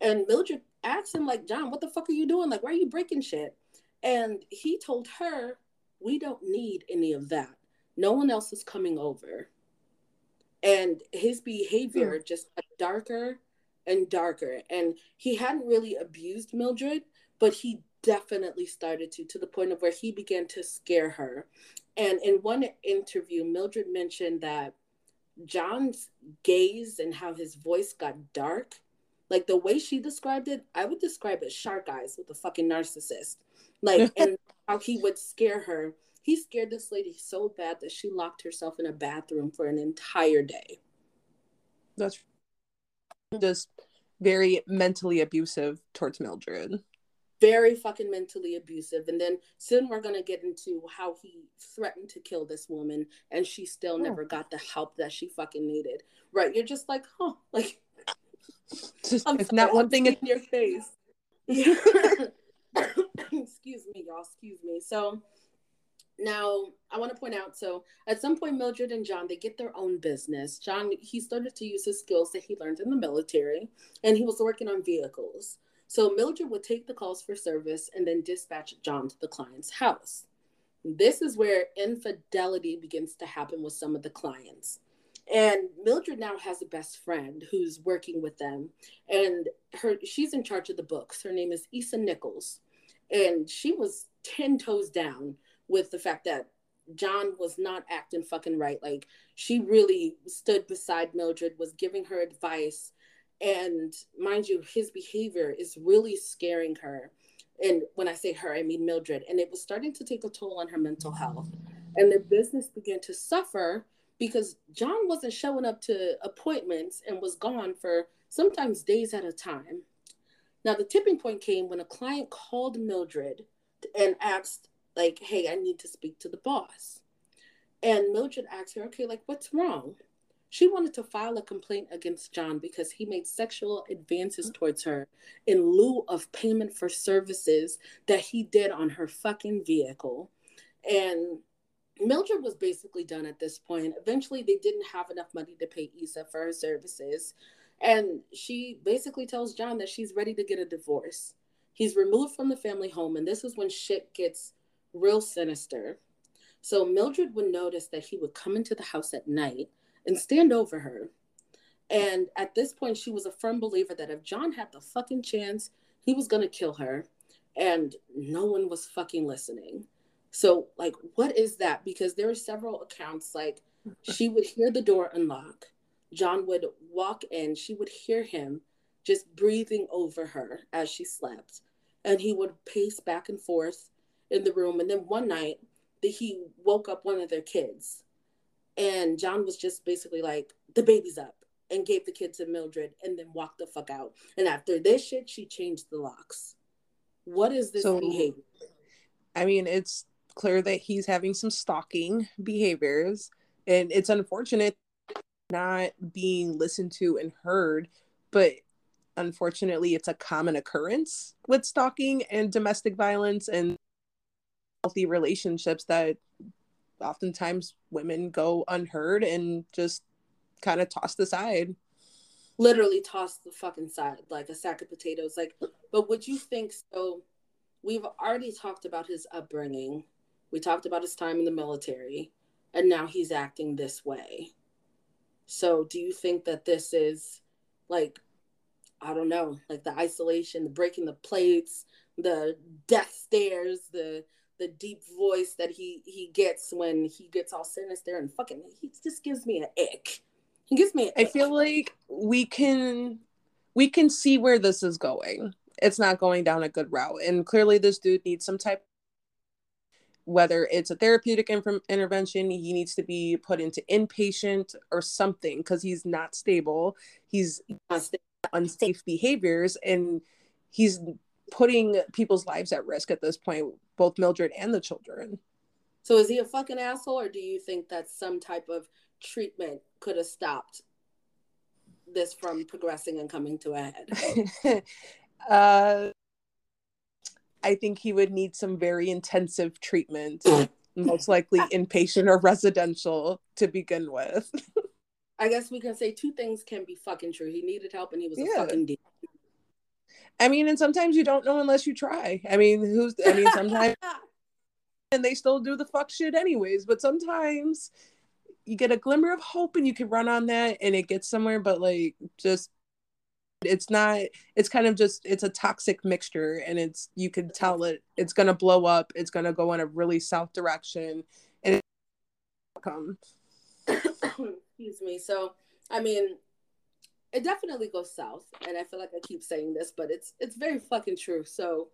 And Mildred asked him, like, John, what the fuck are you doing? Like, why are you breaking shit? And he told her, We don't need any of that. No one else is coming over. And his behavior mm. just got darker and darker. And he hadn't really abused Mildred, but he definitely started to, to the point of where he began to scare her. And in one interview, Mildred mentioned that John's gaze and how his voice got dark, like the way she described it, I would describe it shark eyes with a fucking narcissist. Like, and how he would scare her. He scared this lady so bad that she locked herself in a bathroom for an entire day. That's just very mentally abusive towards Mildred. Very fucking mentally abusive. And then soon we're gonna get into how he threatened to kill this woman, and she still oh. never got the help that she fucking needed. Right? You're just like, huh, like just, it's not one thing in your face. excuse me, y'all. Excuse me. So now I want to point out. So at some point, Mildred and John they get their own business. John he started to use his skills that he learned in the military, and he was working on vehicles. So Mildred would take the calls for service and then dispatch John to the client's house. This is where infidelity begins to happen with some of the clients. And Mildred now has a best friend who's working with them, and her she's in charge of the books. Her name is Isa Nichols, and she was ten toes down with the fact that John was not acting fucking right. Like she really stood beside Mildred, was giving her advice, and mind you, his behavior is really scaring her. And when I say her, I mean Mildred, and it was starting to take a toll on her mental health. And the business began to suffer because John wasn't showing up to appointments and was gone for sometimes days at a time. Now, the tipping point came when a client called Mildred and asked, like, hey, I need to speak to the boss. And Mildred asked her, okay, like, what's wrong? She wanted to file a complaint against John because he made sexual advances mm. towards her in lieu of payment for services that he did on her fucking vehicle. And Mildred was basically done at this point. Eventually, they didn't have enough money to pay Isa for her services. And she basically tells John that she's ready to get a divorce. He's removed from the family home, and this is when shit gets real sinister. So Mildred would notice that he would come into the house at night and stand over her. And at this point, she was a firm believer that if John had the fucking chance, he was going to kill her. And no one was fucking listening. So, like, what is that? Because there are several accounts, like, she would hear the door unlock. John would walk in. She would hear him just breathing over her as she slept. And he would pace back and forth in the room. And then one night, that he woke up one of their kids. And John was just basically like, the baby's up, and gave the kid to Mildred and then walked the fuck out. And after this shit, she changed the locks. What is this so, behavior? I mean, it's clear that he's having some stalking behaviors and it's unfortunate not being listened to and heard but unfortunately it's a common occurrence with stalking and domestic violence and healthy relationships that oftentimes women go unheard and just kind of tossed aside. Literally tossed the fucking side like a sack of potatoes like but would you think so? We've already talked about his upbringing. We talked about his time in the military, and now he's acting this way. So, do you think that this is like, I don't know, like the isolation, the breaking the plates, the death stares, the the deep voice that he he gets when he gets all sinister and fucking he just gives me an ick. He gives me. I feel like we can we can see where this is going. It's not going down a good route, and clearly this dude needs some type whether it's a therapeutic inf- intervention, he needs to be put into inpatient or something because he's not stable. He's unsafe behaviors and he's putting people's lives at risk at this point, both Mildred and the children. So is he a fucking asshole or do you think that some type of treatment could have stopped this from progressing and coming to a head? uh I think he would need some very intensive treatment, most likely inpatient or residential to begin with. I guess we can say two things can be fucking true. He needed help and he was yeah. a fucking dick. I mean, and sometimes you don't know unless you try. I mean, who's I mean, sometimes and they still do the fuck shit anyways, but sometimes you get a glimmer of hope and you can run on that and it gets somewhere, but like just it's not it's kind of just it's a toxic mixture and it's you can tell it it's going to blow up it's going to go in a really south direction and it come excuse me so i mean it definitely goes south and i feel like i keep saying this but it's it's very fucking true. So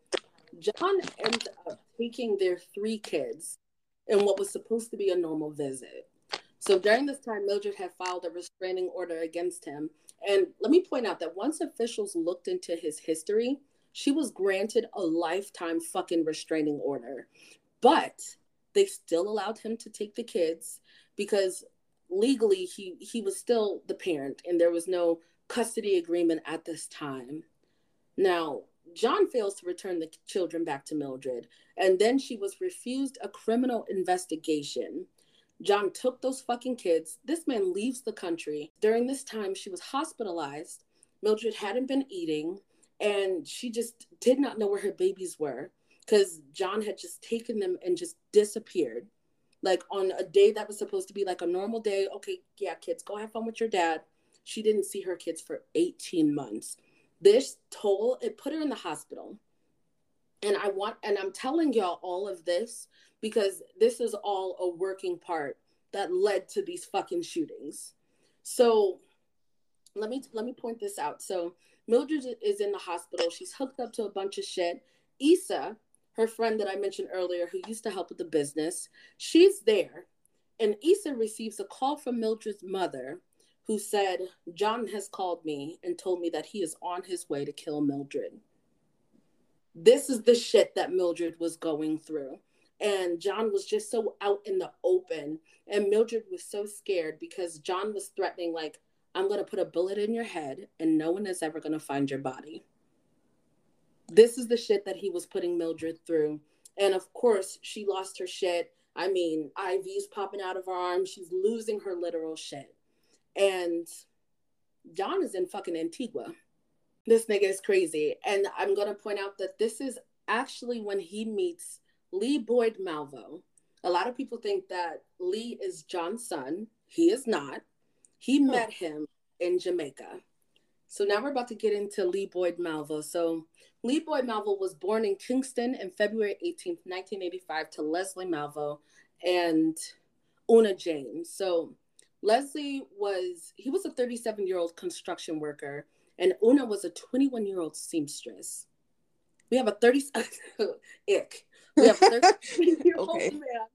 john ends up taking their three kids in what was supposed to be a normal visit. So during this time mildred had filed a restraining order against him. And let me point out that once officials looked into his history, she was granted a lifetime fucking restraining order. But they still allowed him to take the kids because legally he he was still the parent and there was no custody agreement at this time. Now, John fails to return the children back to Mildred, and then she was refused a criminal investigation. John took those fucking kids. This man leaves the country. During this time, she was hospitalized. Mildred hadn't been eating, and she just did not know where her babies were because John had just taken them and just disappeared. Like on a day that was supposed to be like a normal day. Okay, yeah, kids, go have fun with your dad. She didn't see her kids for 18 months. This toll, it put her in the hospital. And I want, and I'm telling y'all all of this because this is all a working part that led to these fucking shootings. So let me let me point this out. So Mildred is in the hospital. She's hooked up to a bunch of shit. Isa, her friend that I mentioned earlier, who used to help with the business, she's there. And Isa receives a call from Mildred's mother who said, John has called me and told me that he is on his way to kill Mildred. This is the shit that Mildred was going through. And John was just so out in the open. And Mildred was so scared because John was threatening, like, I'm going to put a bullet in your head and no one is ever going to find your body. This is the shit that he was putting Mildred through. And of course, she lost her shit. I mean, IVs popping out of her arm. She's losing her literal shit. And John is in fucking Antigua. This nigga is crazy. And I'm going to point out that this is actually when he meets Lee Boyd Malvo. A lot of people think that Lee is John's son. He is not. He hmm. met him in Jamaica. So now we're about to get into Lee Boyd Malvo. So Lee Boyd Malvo was born in Kingston in February 18th, 1985 to Leslie Malvo and Una James. So Leslie was he was a 37 year old construction worker, and Una was a 21 year old seamstress. We have a 30 ick. We have a 30 year old okay. man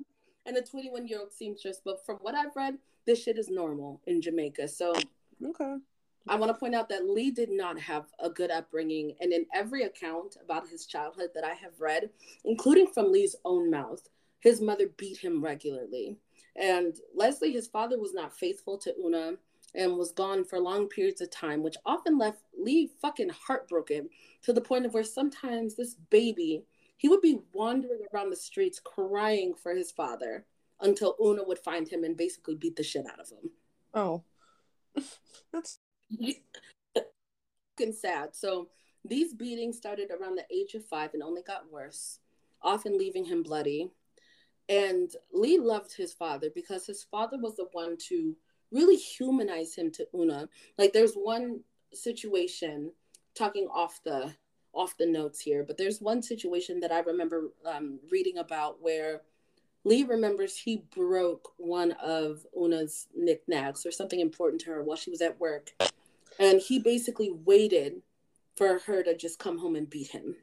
and a 21 year old seamstress. But from what I've read, this shit is normal in Jamaica. So okay. I want to point out that Lee did not have a good upbringing, and in every account about his childhood that I have read, including from Lee's own mouth, his mother beat him regularly. And Leslie, his father, was not faithful to Una and was gone for long periods of time, which often left Lee fucking heartbroken to the point of where sometimes this baby, he would be wandering around the streets crying for his father until Una would find him and basically beat the shit out of him. Oh, that's fucking sad. So these beatings started around the age of five and only got worse, often leaving him bloody. And Lee loved his father because his father was the one to really humanize him to Una. Like there's one situation talking off the off the notes here, but there's one situation that I remember um, reading about where Lee remembers he broke one of Una's knickknacks or something important to her while she was at work. And he basically waited for her to just come home and beat him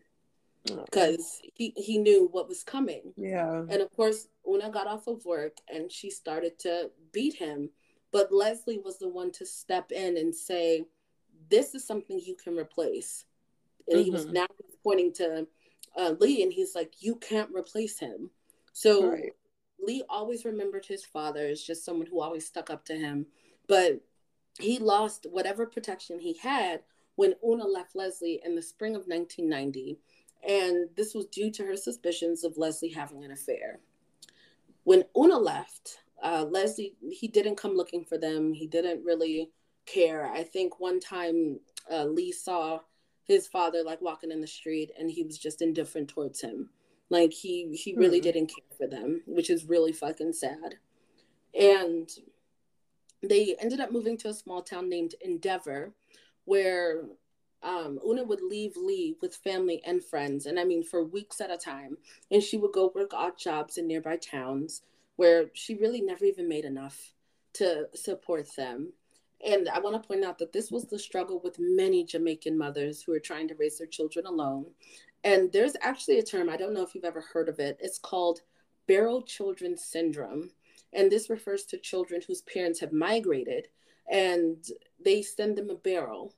because he, he knew what was coming. Yeah. And of course, Una got off of work and she started to beat him. But Leslie was the one to step in and say, This is something you can replace. And mm-hmm. he was mm-hmm. now pointing to uh, Lee and he's like, You can't replace him. So right. Lee always remembered his father as just someone who always stuck up to him. But he lost whatever protection he had when Una left Leslie in the spring of 1990 and this was due to her suspicions of Leslie having an affair. When Una left, uh, Leslie, he didn't come looking for them. He didn't really care. I think one time uh, Lee saw his father like walking in the street and he was just indifferent towards him. Like he he really mm-hmm. didn't care for them, which is really fucking sad. And they ended up moving to a small town named Endeavor, where um, Una would leave Lee with family and friends, and I mean for weeks at a time. And she would go work odd jobs in nearby towns where she really never even made enough to support them. And I want to point out that this was the struggle with many Jamaican mothers who are trying to raise their children alone. And there's actually a term, I don't know if you've ever heard of it, it's called barrel children syndrome. And this refers to children whose parents have migrated and they send them a barrel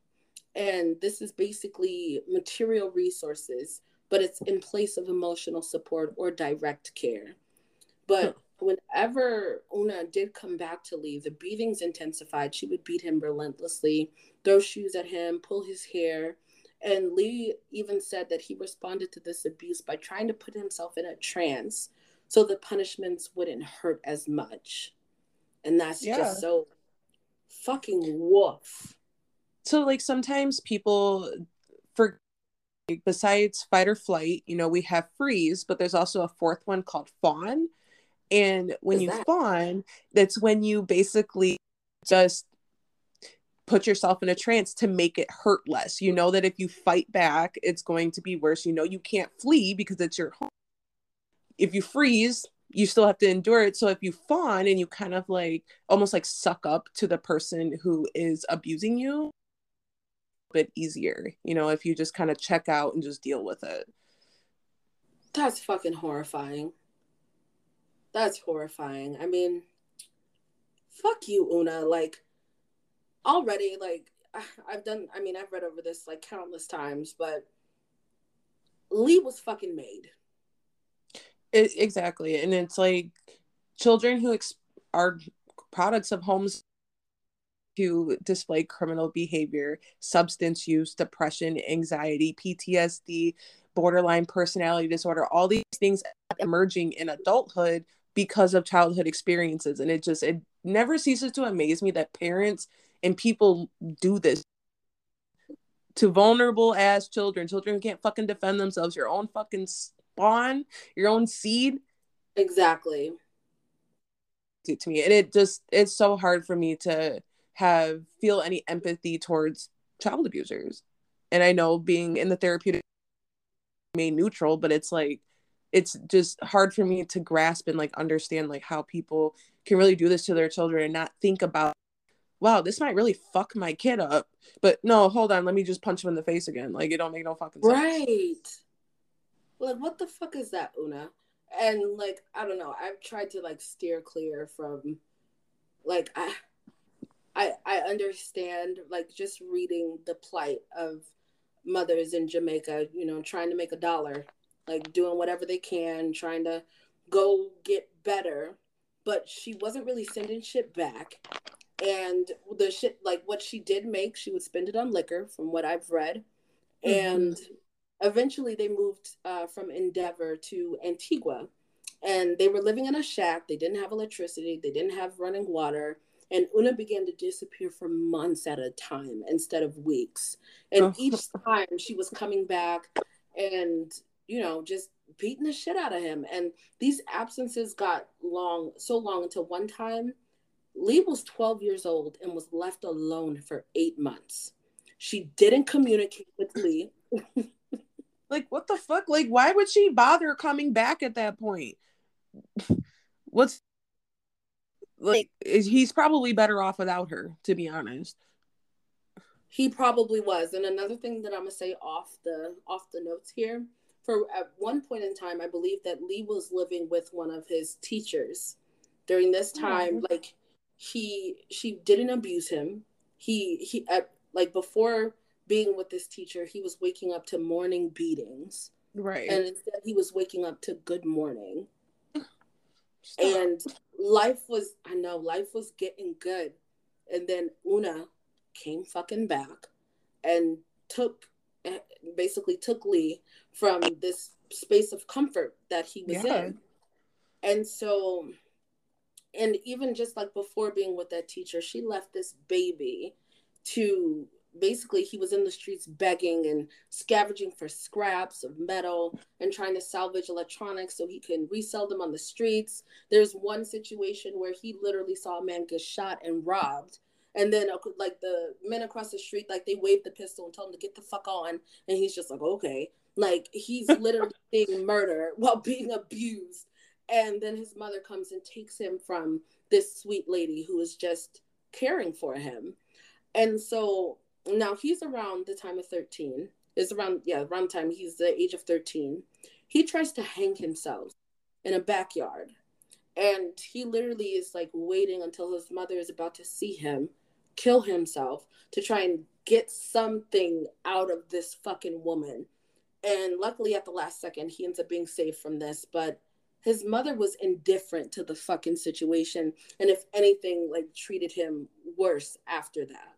And this is basically material resources, but it's in place of emotional support or direct care. But whenever Una did come back to Lee, the beatings intensified. She would beat him relentlessly, throw shoes at him, pull his hair. And Lee even said that he responded to this abuse by trying to put himself in a trance so the punishments wouldn't hurt as much. And that's yeah. just so fucking woof. So, like, sometimes people, for besides fight or flight, you know, we have freeze, but there's also a fourth one called fawn and when you that? fawn, that's when you basically just put yourself in a trance to make it hurt less. You know that if you fight back, it's going to be worse. You know you can't flee because it's your home. If you freeze, you still have to endure it. So if you fawn and you kind of like almost like suck up to the person who is abusing you, a bit easier. You know, if you just kind of check out and just deal with it. That's fucking horrifying. That's horrifying. I mean, fuck you, Una. Like, already, like, I've done, I mean, I've read over this like countless times, but Lee was fucking made. It, exactly. And it's like children who ex- are products of homes who display criminal behavior, substance use, depression, anxiety, PTSD, borderline personality disorder, all these things emerging in adulthood because of childhood experiences and it just it never ceases to amaze me that parents and people do this to vulnerable ass children children who can't fucking defend themselves your own fucking spawn your own seed? Exactly. To me and it just it's so hard for me to have feel any empathy towards child abusers. And i know being in the therapeutic main neutral but it's like it's just hard for me to grasp and like understand like how people can really do this to their children and not think about wow this might really fuck my kid up. But no hold on let me just punch him in the face again. Like it don't make no fucking sense. Right like what the fuck is that una and like i don't know i've tried to like steer clear from like i i i understand like just reading the plight of mothers in jamaica you know trying to make a dollar like doing whatever they can, trying to go get better. But she wasn't really sending shit back. And the shit, like what she did make, she would spend it on liquor, from what I've read. Mm-hmm. And eventually they moved uh, from Endeavor to Antigua. And they were living in a shack. They didn't have electricity, they didn't have running water. And Una began to disappear for months at a time instead of weeks. And oh. each time she was coming back and you know, just beating the shit out of him. And these absences got long, so long until one time, Lee was 12 years old and was left alone for eight months. She didn't communicate with Lee. like, what the fuck? Like, why would she bother coming back at that point? What's like, he's probably better off without her, to be honest. He probably was. And another thing that I'm gonna say off the off the notes here for at one point in time, I believe that Lee was living with one of his teachers. During this time, mm-hmm. like he she didn't abuse him. He he at, like before being with this teacher, he was waking up to morning beatings. Right. And instead he was waking up to good morning. Stop. And life was I know life was getting good. And then Una came fucking back and took basically took Lee from this space of comfort that he was yeah. in. And so, and even just like before being with that teacher, she left this baby to basically he was in the streets begging and scavenging for scraps of metal and trying to salvage electronics so he can resell them on the streets. There's one situation where he literally saw a man get shot and robbed and then uh, like the men across the street, like they waved the pistol and told him to get the fuck on, and he's just like, okay, like he's literally being murdered while being abused. And then his mother comes and takes him from this sweet lady who is just caring for him. And so now he's around the time of 13. Is around yeah, around time he's the age of 13. He tries to hang himself in a backyard. And he literally is like waiting until his mother is about to see him kill himself to try and get something out of this fucking woman. And luckily, at the last second, he ends up being saved from this. But his mother was indifferent to the fucking situation. And if anything, like treated him worse after that.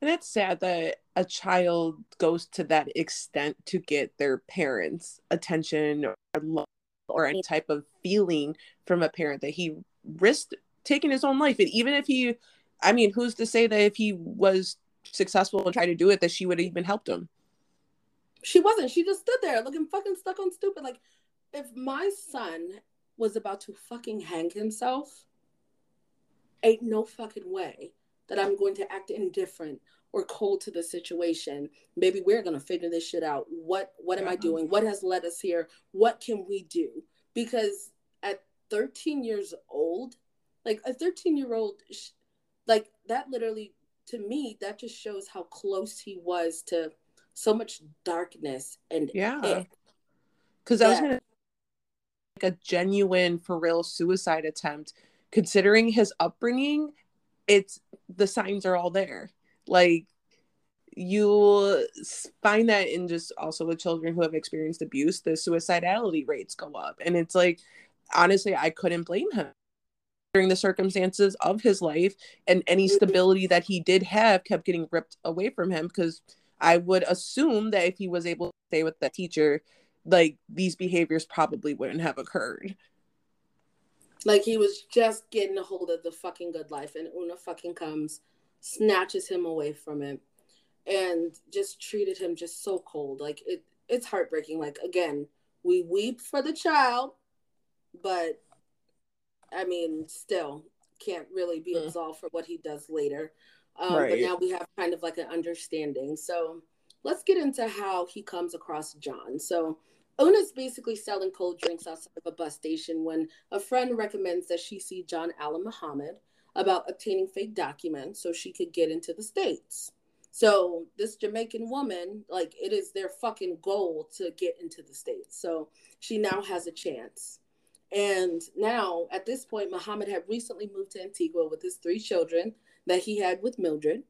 And it's sad that a child goes to that extent to get their parents' attention or love or any type of feeling from a parent that he risked taking his own life. And even if he, I mean, who's to say that if he was successful and tried to do it, that she would have even helped him? She wasn't. She just stood there looking fucking stuck on stupid. Like, if my son was about to fucking hang himself, ain't no fucking way that I'm going to act indifferent or cold to the situation. Maybe we're gonna figure this shit out. What what am I uh-huh. doing? What has led us here? What can we do? Because at 13 years old, like a 13 year old, like that literally to me that just shows how close he was to so much darkness and yeah. Because that was gonna like a genuine for real suicide attempt considering his upbringing it's the signs are all there. Like you find that in just also with children who have experienced abuse the suicidality rates go up. And it's like honestly i couldn't blame him. During the circumstances of his life and any stability that he did have kept getting ripped away from him because i would assume that if he was able to stay with the teacher like these behaviors probably wouldn't have occurred like he was just getting a hold of the fucking good life and una fucking comes snatches him away from it and just treated him just so cold. Like it it's heartbreaking. Like again we weep for the child but i mean still can't really be mm. absolved for what he does later. Um, right. but now we have kind of like an understanding. So let's get into how he comes across john. So Una's basically selling cold drinks outside of a bus station when a friend recommends that she see John Allen Muhammad, about obtaining fake documents so she could get into the States. So this Jamaican woman, like it is their fucking goal to get into the States. So she now has a chance. And now at this point, Muhammad had recently moved to Antigua with his three children that he had with Mildred.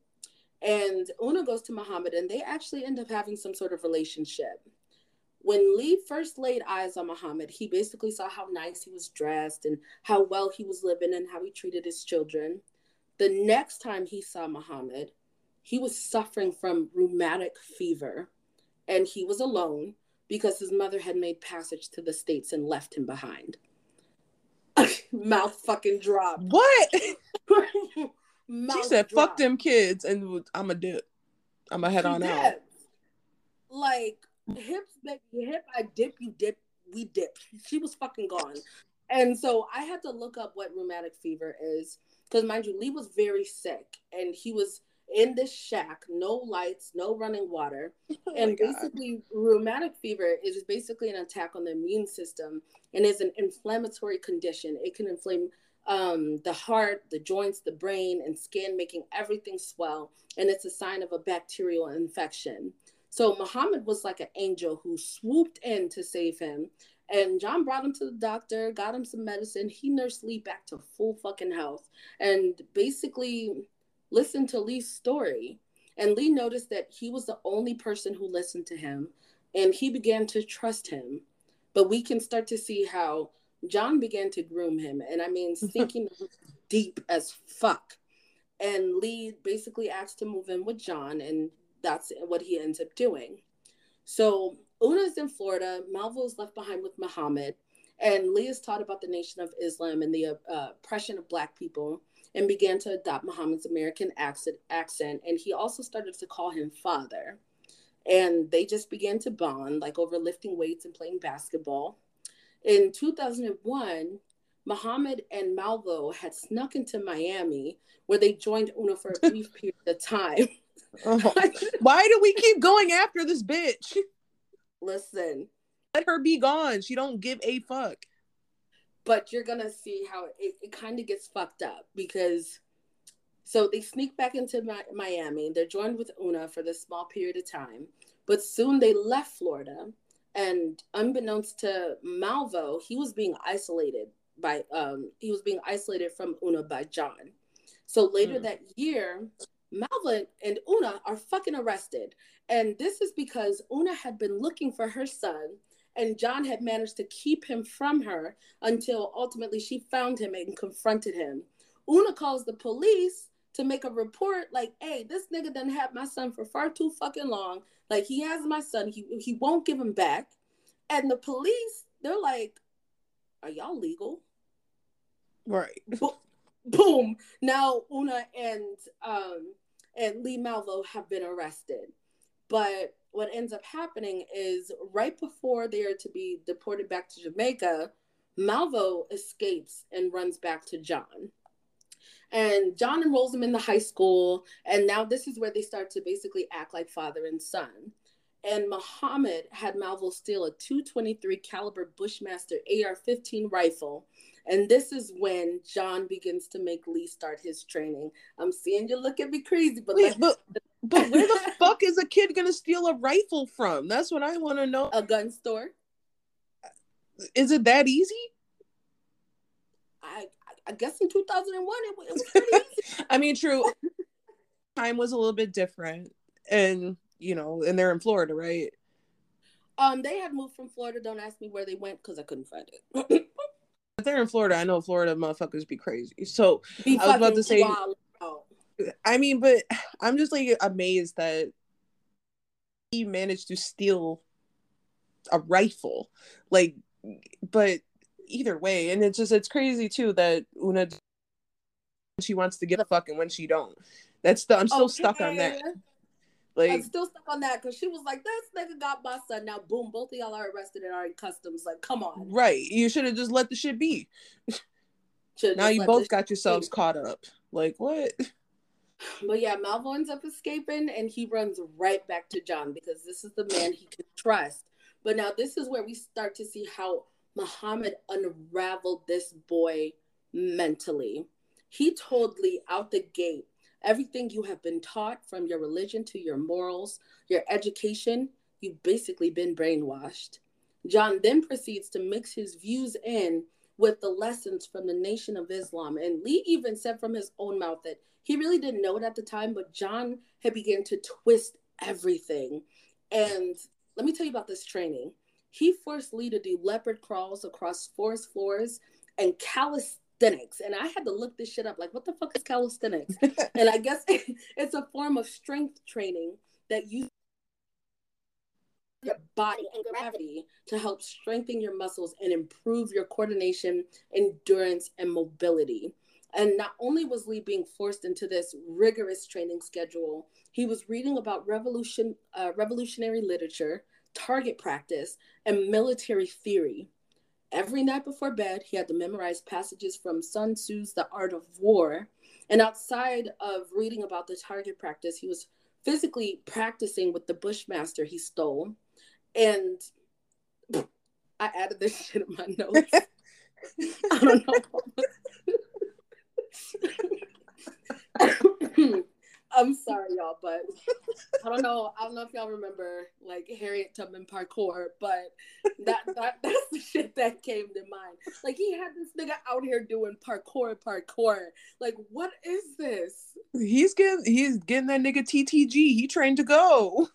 And Una goes to Muhammad and they actually end up having some sort of relationship when Lee first laid eyes on Muhammad, he basically saw how nice he was dressed and how well he was living and how he treated his children. The next time he saw Muhammad, he was suffering from rheumatic fever and he was alone because his mother had made passage to the States and left him behind. Mouth fucking drop. What? she said, drop. fuck them kids and I'm a dip. I'm a head she on did. out. Like, hips, baby, hip, I dip, you dip, we dip. She was fucking gone. And so I had to look up what rheumatic fever is. Because mind you, Lee was very sick and he was in this shack, no lights, no running water. Oh and basically, rheumatic fever is basically an attack on the immune system and is an inflammatory condition. It can inflame um, the heart, the joints, the brain, and skin, making everything swell. And it's a sign of a bacterial infection. So Muhammad was like an angel who swooped in to save him. And John brought him to the doctor, got him some medicine. He nursed Lee back to full fucking health and basically listened to Lee's story. And Lee noticed that he was the only person who listened to him and he began to trust him. But we can start to see how John began to groom him. And I mean, sinking deep as fuck. And Lee basically asked to move in with John. And that's what he ends up doing. So Una's in Florida. Malvo is left behind with Muhammad. And Lee is taught about the Nation of Islam and the uh, oppression of Black people and began to adopt Muhammad's American accent, accent. And he also started to call him father. And they just began to bond, like over lifting weights and playing basketball. In 2001, Muhammad and Malvo had snuck into Miami, where they joined Una for a brief period of time. Why do we keep going after this bitch? Listen, let her be gone. She don't give a fuck. But you're gonna see how it, it kind of gets fucked up because so they sneak back into Mi- Miami. They're joined with Una for this small period of time, but soon they left Florida. And unbeknownst to Malvo, he was being isolated by um he was being isolated from Una by John. So later mm. that year, Malvo and Una are fucking arrested. And this is because Una had been looking for her son, and John had managed to keep him from her until ultimately she found him and confronted him. Una calls the police to make a report like, hey, this nigga done had my son for far too fucking long. Like he has my son. He he won't give him back. And the police, they're like, Are y'all legal? Right. Boom. Now Una and um and Lee Malvo have been arrested. But what ends up happening is right before they are to be deported back to Jamaica, Malvo escapes and runs back to John. And John enrolls him in the high school. And now this is where they start to basically act like father and son. And Muhammad had Malvo steal a 223 caliber Bushmaster AR-15 rifle. And this is when John begins to make Lee start his training. I'm seeing you look at me crazy, but Wait, but but where the fuck is a kid gonna steal a rifle from? That's what I want to know. A gun store. Is it that easy? I I guess in 2001 it, it was pretty easy. I mean, true. Time was a little bit different, and you know, and they're in Florida, right? Um, they had moved from Florida. Don't ask me where they went because I couldn't find it. But they're in Florida. I know Florida motherfuckers be crazy. So be I was about to say. I mean, but I'm just like amazed that he managed to steal a rifle, like, but either way, and it's just it's crazy too that Una she wants to give a fuck and when she don't. That's the I'm still okay. stuck on that. Like, I'm still stuck on that because she was like, "This nigga got my son." Now, boom, both of y'all are arrested and are in customs. Like, come on. Right. You should have just let the shit be. now you both got yourselves be. caught up. Like what? But yeah, Malvo ends up escaping and he runs right back to John because this is the man he can trust. But now this is where we start to see how Muhammad unraveled this boy mentally. He told Lee out the gate everything you have been taught from your religion to your morals, your education, you've basically been brainwashed. John then proceeds to mix his views in with the lessons from the Nation of Islam. And Lee even said from his own mouth that he really didn't know it at the time, but John had begun to twist everything. And let me tell you about this training. He forced Lee to do leopard crawls across forest floors and calisthenics. And I had to look this shit up. Like, what the fuck is calisthenics? and I guess it's a form of strength training that uses your body and gravity to help strengthen your muscles and improve your coordination, endurance, and mobility. And not only was Lee being forced into this rigorous training schedule, he was reading about revolution, uh, revolutionary literature, target practice, and military theory. Every night before bed, he had to memorize passages from Sun Tzu's The Art of War. And outside of reading about the target practice, he was physically practicing with the Bushmaster he stole. And I added this shit in my notes. I don't know. I'm sorry, y'all, but I don't know. I don't know if y'all remember like Harriet Tubman parkour, but that, that that's the shit that came to mind. Like he had this nigga out here doing parkour, parkour. Like, what is this? He's getting he's getting that nigga TTG. He trained to go.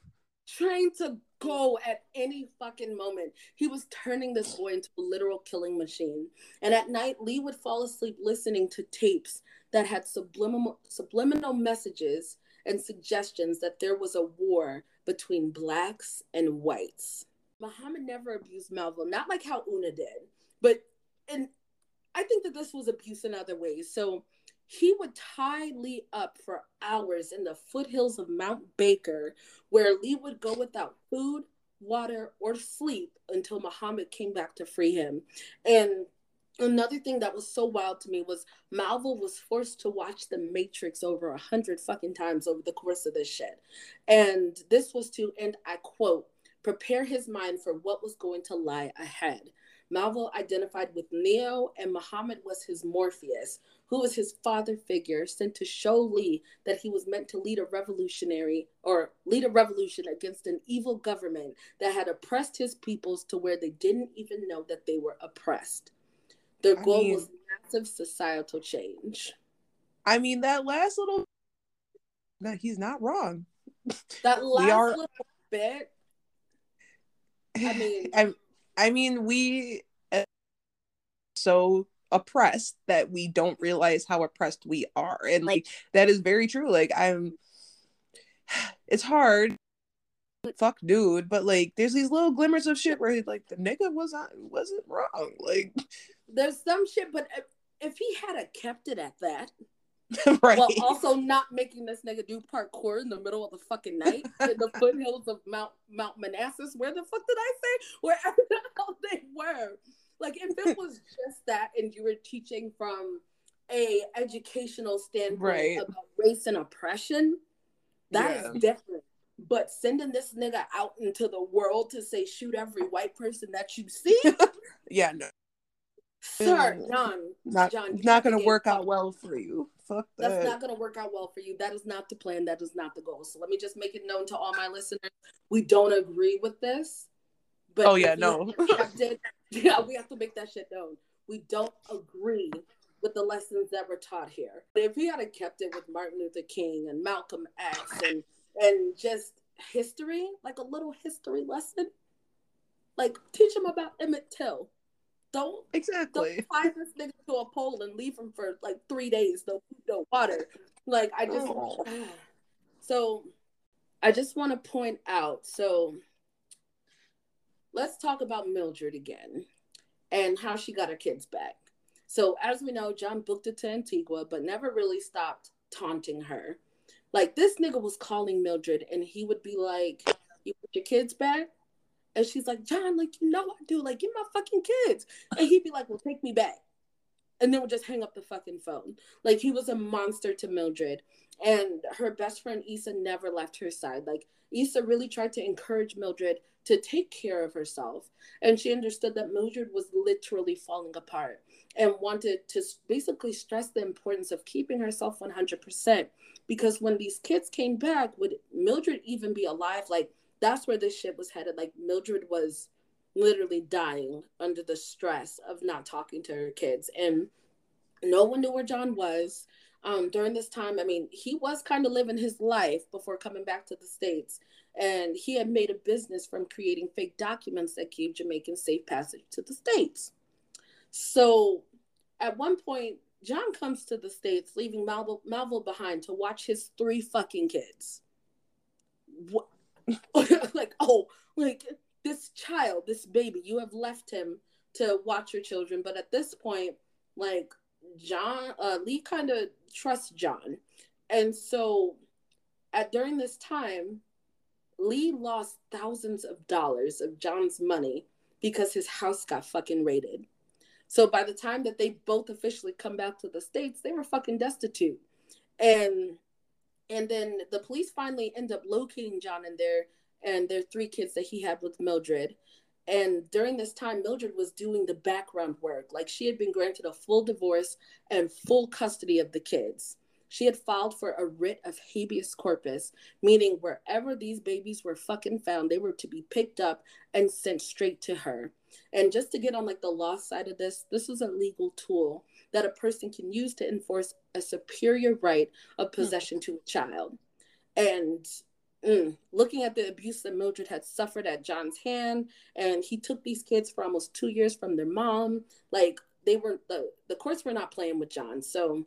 Trained to go at any fucking moment. He was turning this boy into a literal killing machine. And at night, Lee would fall asleep listening to tapes that had subliminal, subliminal messages and suggestions that there was a war between blacks and whites. Muhammad never abused Malvo, not like how Una did, but and I think that this was abuse in other ways. So he would tie Lee up for hours in the foothills of Mount Baker, where Lee would go without food, water, or sleep until Muhammad came back to free him. And another thing that was so wild to me was Malvo was forced to watch The Matrix over a hundred fucking times over the course of this shit. And this was to, and I quote, prepare his mind for what was going to lie ahead. Malvo identified with Neo, and Muhammad was his Morpheus, who was his father figure, sent to show Lee that he was meant to lead a revolutionary or lead a revolution against an evil government that had oppressed his peoples to where they didn't even know that they were oppressed. Their goal I mean, was massive societal change. I mean, that last little no, he's not wrong. That last are, little bit. I mean, I, I mean, we uh, so oppressed that we don't realize how oppressed we are, and like that is very true. Like I'm, it's hard. Fuck, dude, but like, there's these little glimmers of shit where he's like the nigga wasn't wasn't wrong. Like, there's some shit, but if, if he had a kept it at that, right. While also not making this nigga do parkour in the middle of the fucking night in the foothills of Mount Mount Manassas. Where the fuck did I say? Wherever the hell they were. Like if it was just that and you were teaching from a educational standpoint right. about race and oppression, that yeah. is different. But sending this nigga out into the world to say shoot every white person that you see. yeah, no. Sir, John, not, John, not gonna work out well for you. Fuck that. That's not gonna work out well for you. That is not the plan. That is not the goal. So let me just make it known to all my listeners: we don't agree with this. But oh yeah, no. yeah, we have to make that shit known. We don't agree with the lessons that were taught here. But if he had kept it with Martin Luther King and Malcolm X and and just history, like a little history lesson, like teach him about Emmett Till don't exactly don't tie this nigga to a pole and leave him for like three days, no food, no water. Like I just oh. so I just want to point out. So let's talk about Mildred again and how she got her kids back. So as we know, John booked it to Antigua, but never really stopped taunting her. Like this nigga was calling Mildred, and he would be like, "You put your kids back." And she's like, John, like, you know I do. Like, get my fucking kids. And he'd be like, well, take me back. And then would just hang up the fucking phone. Like, he was a monster to Mildred. And her best friend, Isa, never left her side. Like, Isa really tried to encourage Mildred to take care of herself. And she understood that Mildred was literally falling apart and wanted to basically stress the importance of keeping herself 100%. Because when these kids came back, would Mildred even be alive? Like, that's where this shit was headed. Like Mildred was literally dying under the stress of not talking to her kids. And no one knew where John was. Um, during this time, I mean, he was kind of living his life before coming back to the States. And he had made a business from creating fake documents that gave Jamaicans safe passage to the States. So at one point, John comes to the States, leaving Malvo, Malvo behind to watch his three fucking kids. What, like, oh, like this child, this baby, you have left him to watch your children. But at this point, like John, uh, Lee kind of trusts John. And so at during this time, Lee lost thousands of dollars of John's money because his house got fucking raided. So by the time that they both officially come back to the States, they were fucking destitute. And and then the police finally end up locating John and their and their three kids that he had with Mildred. And during this time, Mildred was doing the background work. Like she had been granted a full divorce and full custody of the kids. She had filed for a writ of habeas corpus, meaning wherever these babies were fucking found, they were to be picked up and sent straight to her. And just to get on like the law side of this, this is a legal tool that a person can use to enforce a superior right of hmm. possession to a child. And mm, looking at the abuse that Mildred had suffered at John's hand, and he took these kids for almost two years from their mom. Like they were the the courts were not playing with John. So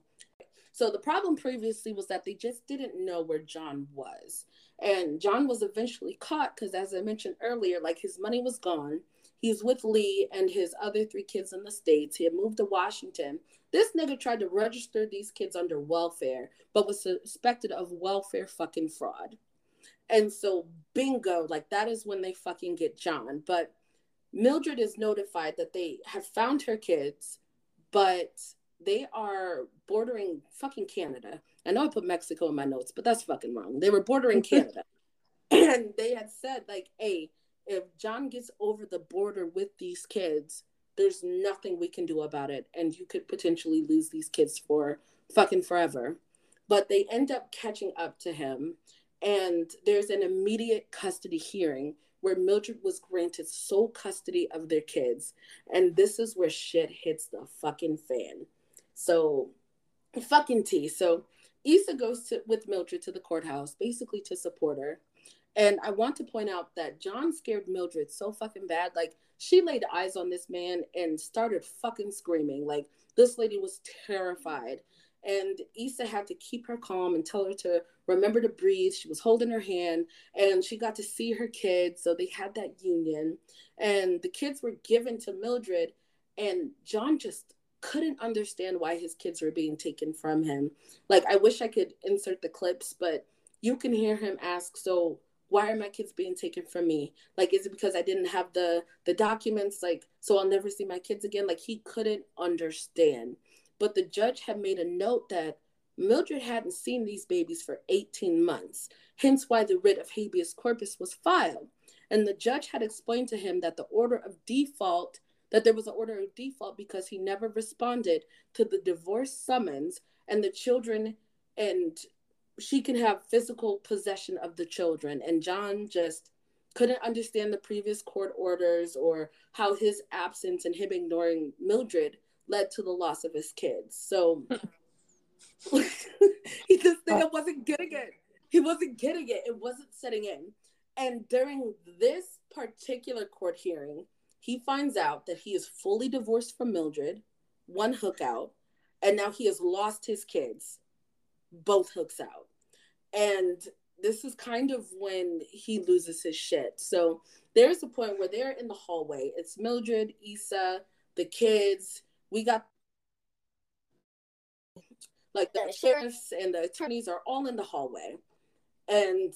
so the problem previously was that they just didn't know where John was. And John was eventually caught because as I mentioned earlier, like his money was gone. He's with Lee and his other three kids in the States. He had moved to Washington. This nigga tried to register these kids under welfare, but was suspected of welfare fucking fraud. And so, bingo, like that is when they fucking get John. But Mildred is notified that they have found her kids, but they are bordering fucking Canada. I know I put Mexico in my notes, but that's fucking wrong. They were bordering Canada. and they had said, like, hey, if John gets over the border with these kids, there's nothing we can do about it. And you could potentially lose these kids for fucking forever. But they end up catching up to him. And there's an immediate custody hearing where Mildred was granted sole custody of their kids. And this is where shit hits the fucking fan. So, fucking tea. So, Isa goes to with Mildred to the courthouse, basically to support her. And I want to point out that John scared Mildred so fucking bad. Like she laid eyes on this man and started fucking screaming. Like this lady was terrified. And Isa had to keep her calm and tell her to remember to breathe. She was holding her hand and she got to see her kids. So they had that union. And the kids were given to Mildred. And John just couldn't understand why his kids were being taken from him. Like, I wish I could insert the clips, but you can hear him ask, So, why are my kids being taken from me? Like is it because i didn't have the the documents? Like so i'll never see my kids again? Like he couldn't understand. But the judge had made a note that mildred hadn't seen these babies for 18 months hence why the writ of habeas corpus was filed. And the judge had explained to him that the order of default that there was an order of default because he never responded to the divorce summons and the children and she can have physical possession of the children. And John just couldn't understand the previous court orders or how his absence and him ignoring Mildred led to the loss of his kids. So he just nigga wasn't getting it. He wasn't getting it. It wasn't setting in. And during this particular court hearing, he finds out that he is fully divorced from Mildred, one hook out, and now he has lost his kids both hooks out. And this is kind of when he loses his shit. So there's a point where they're in the hallway. It's Mildred, Isa, the kids. We got like the sheriffs and the attorneys are all in the hallway. And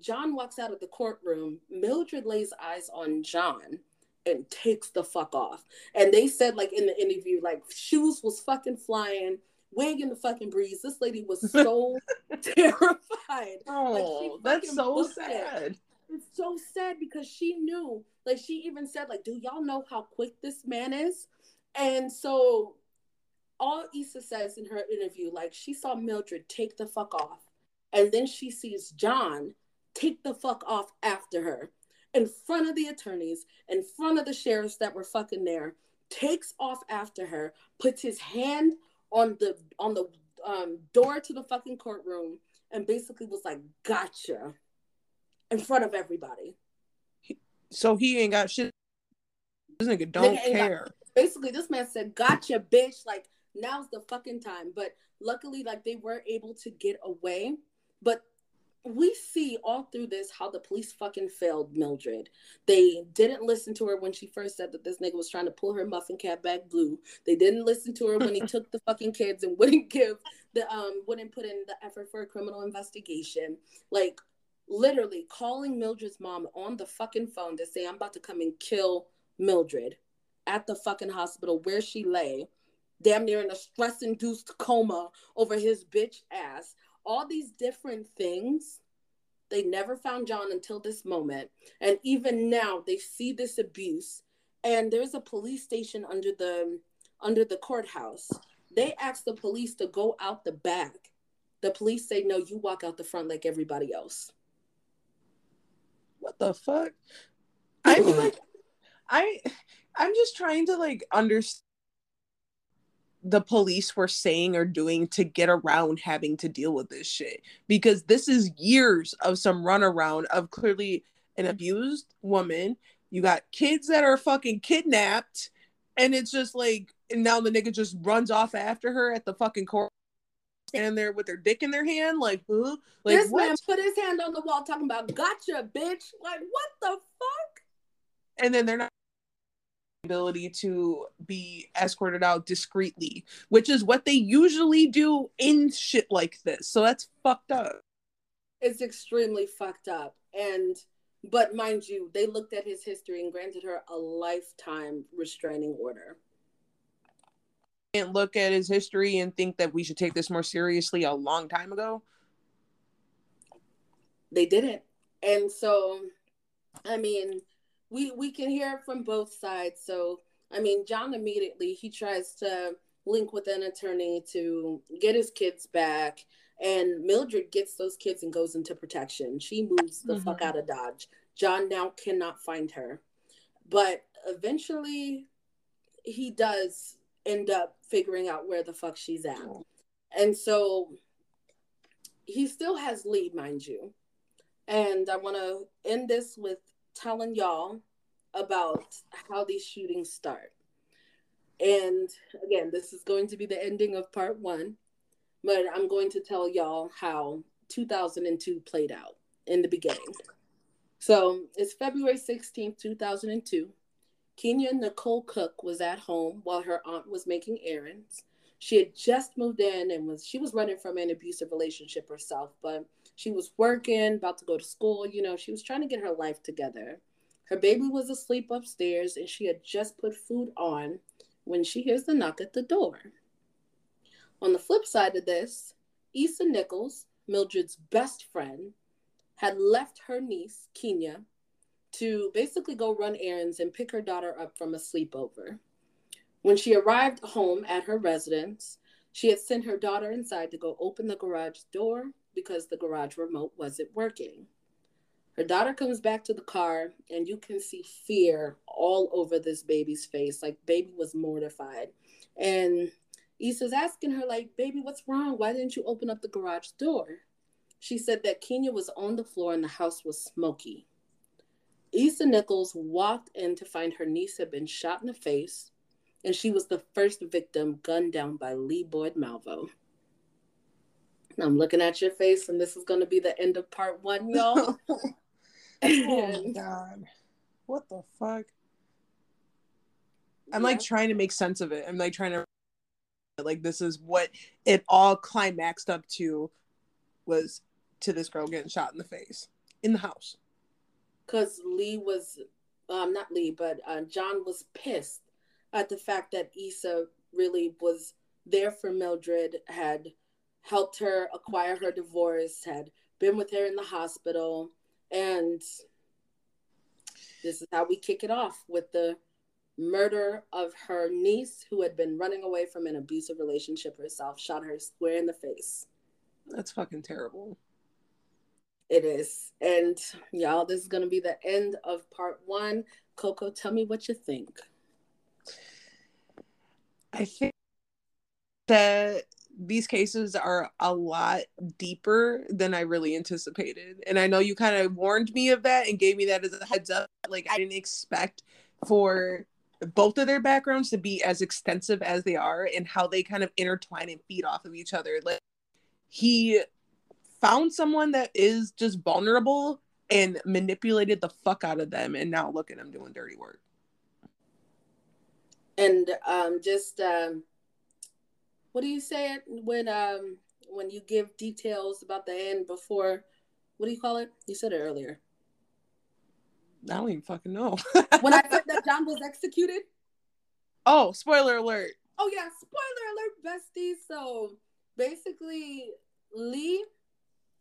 John walks out of the courtroom. Mildred lays eyes on John and takes the fuck off. And they said, like in the interview, like shoes was fucking flying wig in the fucking breeze. This lady was so terrified. Oh, like that's so sad. It. It's so sad because she knew, like she even said, like, do y'all know how quick this man is? And so all Isa says in her interview, like she saw Mildred take the fuck off. And then she sees John take the fuck off after her in front of the attorneys, in front of the sheriffs that were fucking there, takes off after her, puts his hand on the on the um, door to the fucking courtroom and basically was like, "Gotcha," in front of everybody. So he ain't got shit. This nigga don't nigga care. Got, basically, this man said, "Gotcha, bitch!" Like now's the fucking time. But luckily, like they were able to get away. But we see all through this how the police fucking failed Mildred. They didn't listen to her when she first said that this nigga was trying to pull her muffin cap back blue. They didn't listen to her when he took the fucking kids and wouldn't give the um wouldn't put in the effort for a criminal investigation. Like literally calling Mildred's mom on the fucking phone to say I'm about to come and kill Mildred at the fucking hospital where she lay, damn near in a stress induced coma over his bitch ass all these different things. They never found John until this moment. And even now they see this abuse. And there's a police station under the under the courthouse. They ask the police to go out the back. The police say, no, you walk out the front like everybody else. What the fuck? I mean, like, I, I'm just trying to like understand the police were saying or doing to get around having to deal with this shit. Because this is years of some runaround of clearly an abused woman. You got kids that are fucking kidnapped. And it's just like and now the nigga just runs off after her at the fucking court. There with their dick in their hand like huh? like this what? man put his hand on the wall talking about gotcha bitch. Like what the fuck? And then they're not ability to be escorted out discreetly, which is what they usually do in shit like this. So that's fucked up. It's extremely fucked up. And but mind you, they looked at his history and granted her a lifetime restraining order. And look at his history and think that we should take this more seriously a long time ago. They didn't. And so I mean, we we can hear it from both sides. So I mean, John immediately he tries to link with an attorney to get his kids back, and Mildred gets those kids and goes into protection. She moves the mm-hmm. fuck out of Dodge. John now cannot find her, but eventually he does end up figuring out where the fuck she's at. And so he still has Lee, mind you. And I want to end this with telling y'all about how these shootings start. And again, this is going to be the ending of part one, but I'm going to tell y'all how 2002 played out in the beginning. So it's February 16th, 2002. Keenya Nicole Cook was at home while her aunt was making errands. She had just moved in and was she was running from an abusive relationship herself, but she was working, about to go to school, you know, she was trying to get her life together. Her baby was asleep upstairs and she had just put food on when she hears the knock at the door. On the flip side of this, Isa Nichols, Mildred's best friend, had left her niece, Keenya, to basically go run errands and pick her daughter up from a sleepover. When she arrived home at her residence, she had sent her daughter inside to go open the garage door because the garage remote wasn't working. Her daughter comes back to the car, and you can see fear all over this baby's face. Like, baby was mortified. And Isa's asking her, like, baby, what's wrong? Why didn't you open up the garage door? She said that Keenya was on the floor and the house was smoky. Isa Nichols walked in to find her niece had been shot in the face, and she was the first victim gunned down by Lee Boyd Malvo. I'm looking at your face, and this is going to be the end of part one, y'all. oh my god. What the fuck? I'm yeah. like trying to make sense of it. I'm like trying to like this is what it all climaxed up to was to this girl getting shot in the face in the house. Cause Lee was um not Lee, but uh, John was pissed at the fact that Isa really was there for Mildred, had helped her acquire her divorce, had been with her in the hospital, and this is how we kick it off with the murder of her niece who had been running away from an abusive relationship herself, shot her square in the face. That's fucking terrible. It is. And y'all, this is going to be the end of part one. Coco, tell me what you think. I think that these cases are a lot deeper than I really anticipated. And I know you kind of warned me of that and gave me that as a heads up. Like, I didn't expect for both of their backgrounds to be as extensive as they are and how they kind of intertwine and feed off of each other. Like, he found someone that is just vulnerable and manipulated the fuck out of them. And now look at him doing dirty work and um, just um, what do you say it when um, when you give details about the end before? What do you call it? You said it earlier. I don't even fucking know. when I said that John was executed. Oh, spoiler alert! Oh yeah, spoiler alert, besties. So basically, Lee,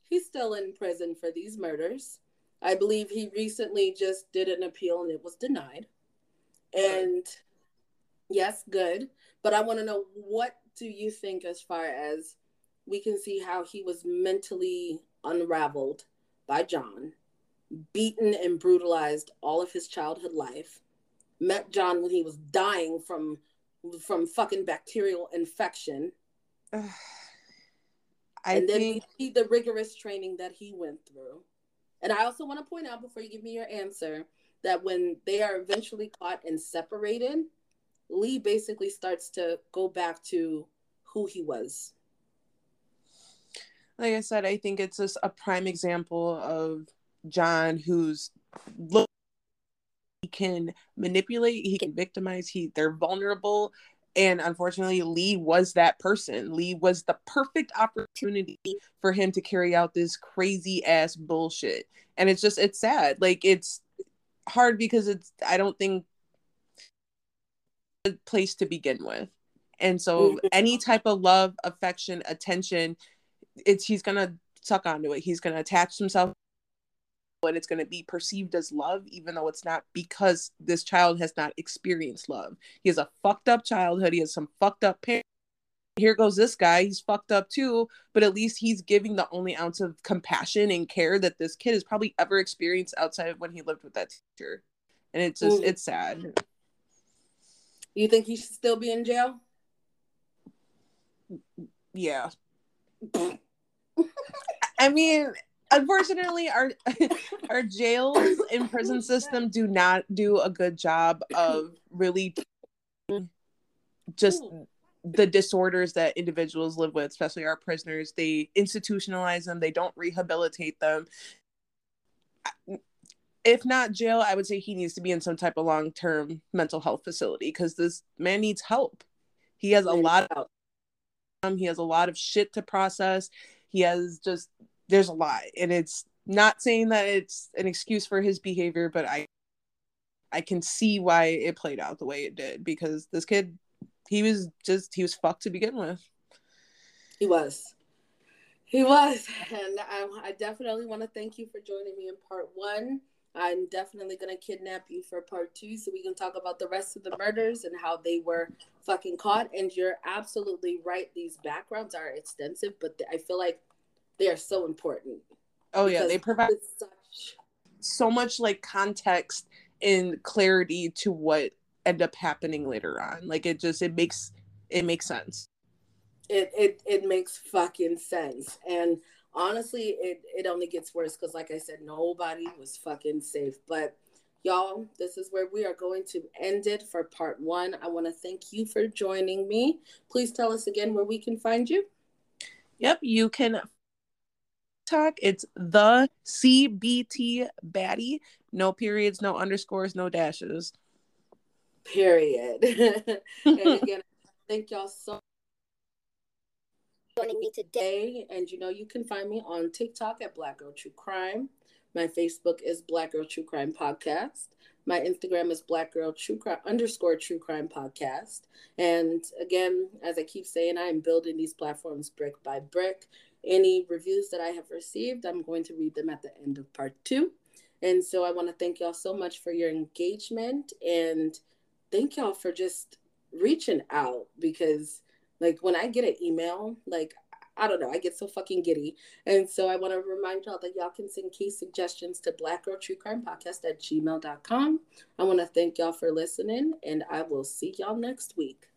he's still in prison for these murders. I believe he recently just did an appeal and it was denied. And Yes, good. But I want to know what do you think as far as we can see how he was mentally unraveled by John, beaten and brutalized all of his childhood life, met John when he was dying from from fucking bacterial infection. I and then think... we see the rigorous training that he went through. And I also want to point out before you give me your answer that when they are eventually caught and separated, Lee basically starts to go back to who he was. Like I said, I think it's just a prime example of John who's look he can manipulate, he can victimize, he they're vulnerable. And unfortunately, Lee was that person. Lee was the perfect opportunity for him to carry out this crazy ass bullshit. And it's just it's sad. Like it's hard because it's I don't think place to begin with. And so mm-hmm. any type of love, affection, attention, it's he's gonna suck onto it. He's gonna attach himself and it's gonna be perceived as love, even though it's not because this child has not experienced love. He has a fucked up childhood, he has some fucked up parents. Here goes this guy, he's fucked up too, but at least he's giving the only ounce of compassion and care that this kid has probably ever experienced outside of when he lived with that teacher. And it's just, mm. it's sad. You think he should still be in jail? Yeah. I mean, unfortunately, our our jails and prison system do not do a good job of really just the disorders that individuals live with, especially our prisoners. They institutionalize them. They don't rehabilitate them. If not jail, I would say he needs to be in some type of long term mental health facility because this man needs help. He has a lot of um, he has a lot of shit to process. He has just there's a lot, and it's not saying that it's an excuse for his behavior, but I I can see why it played out the way it did because this kid he was just he was fucked to begin with. He was. He was. And I, I definitely want to thank you for joining me in part one. I'm definitely going to kidnap you for part two so we can talk about the rest of the murders and how they were fucking caught. And you're absolutely right. These backgrounds are extensive, but I feel like they are so important. Oh, yeah. They provide such... so much like context and clarity to what end up happening later on. Like it just, it makes, it makes sense. It, it, it makes fucking sense. And honestly, it it only gets worse because, like I said, nobody was fucking safe. But y'all, this is where we are going to end it for part one. I want to thank you for joining me. Please tell us again where we can find you. Yep, you can talk. It's the CBT baddie. No periods, no underscores, no dashes. Period. and again, thank y'all so joining me today. And you know, you can find me on TikTok at Black Girl True Crime. My Facebook is Black Girl True Crime Podcast. My Instagram is Black Girl True Crime underscore True Crime Podcast. And again, as I keep saying, I am building these platforms brick by brick. Any reviews that I have received, I'm going to read them at the end of part two. And so I want to thank y'all so much for your engagement and thank y'all for just reaching out because like when I get an email, like I don't know, I get so fucking giddy. And so I want to remind y'all that y'all can send case suggestions to Black Girl True Crime Podcast at gmail.com. I want to thank y'all for listening, and I will see y'all next week.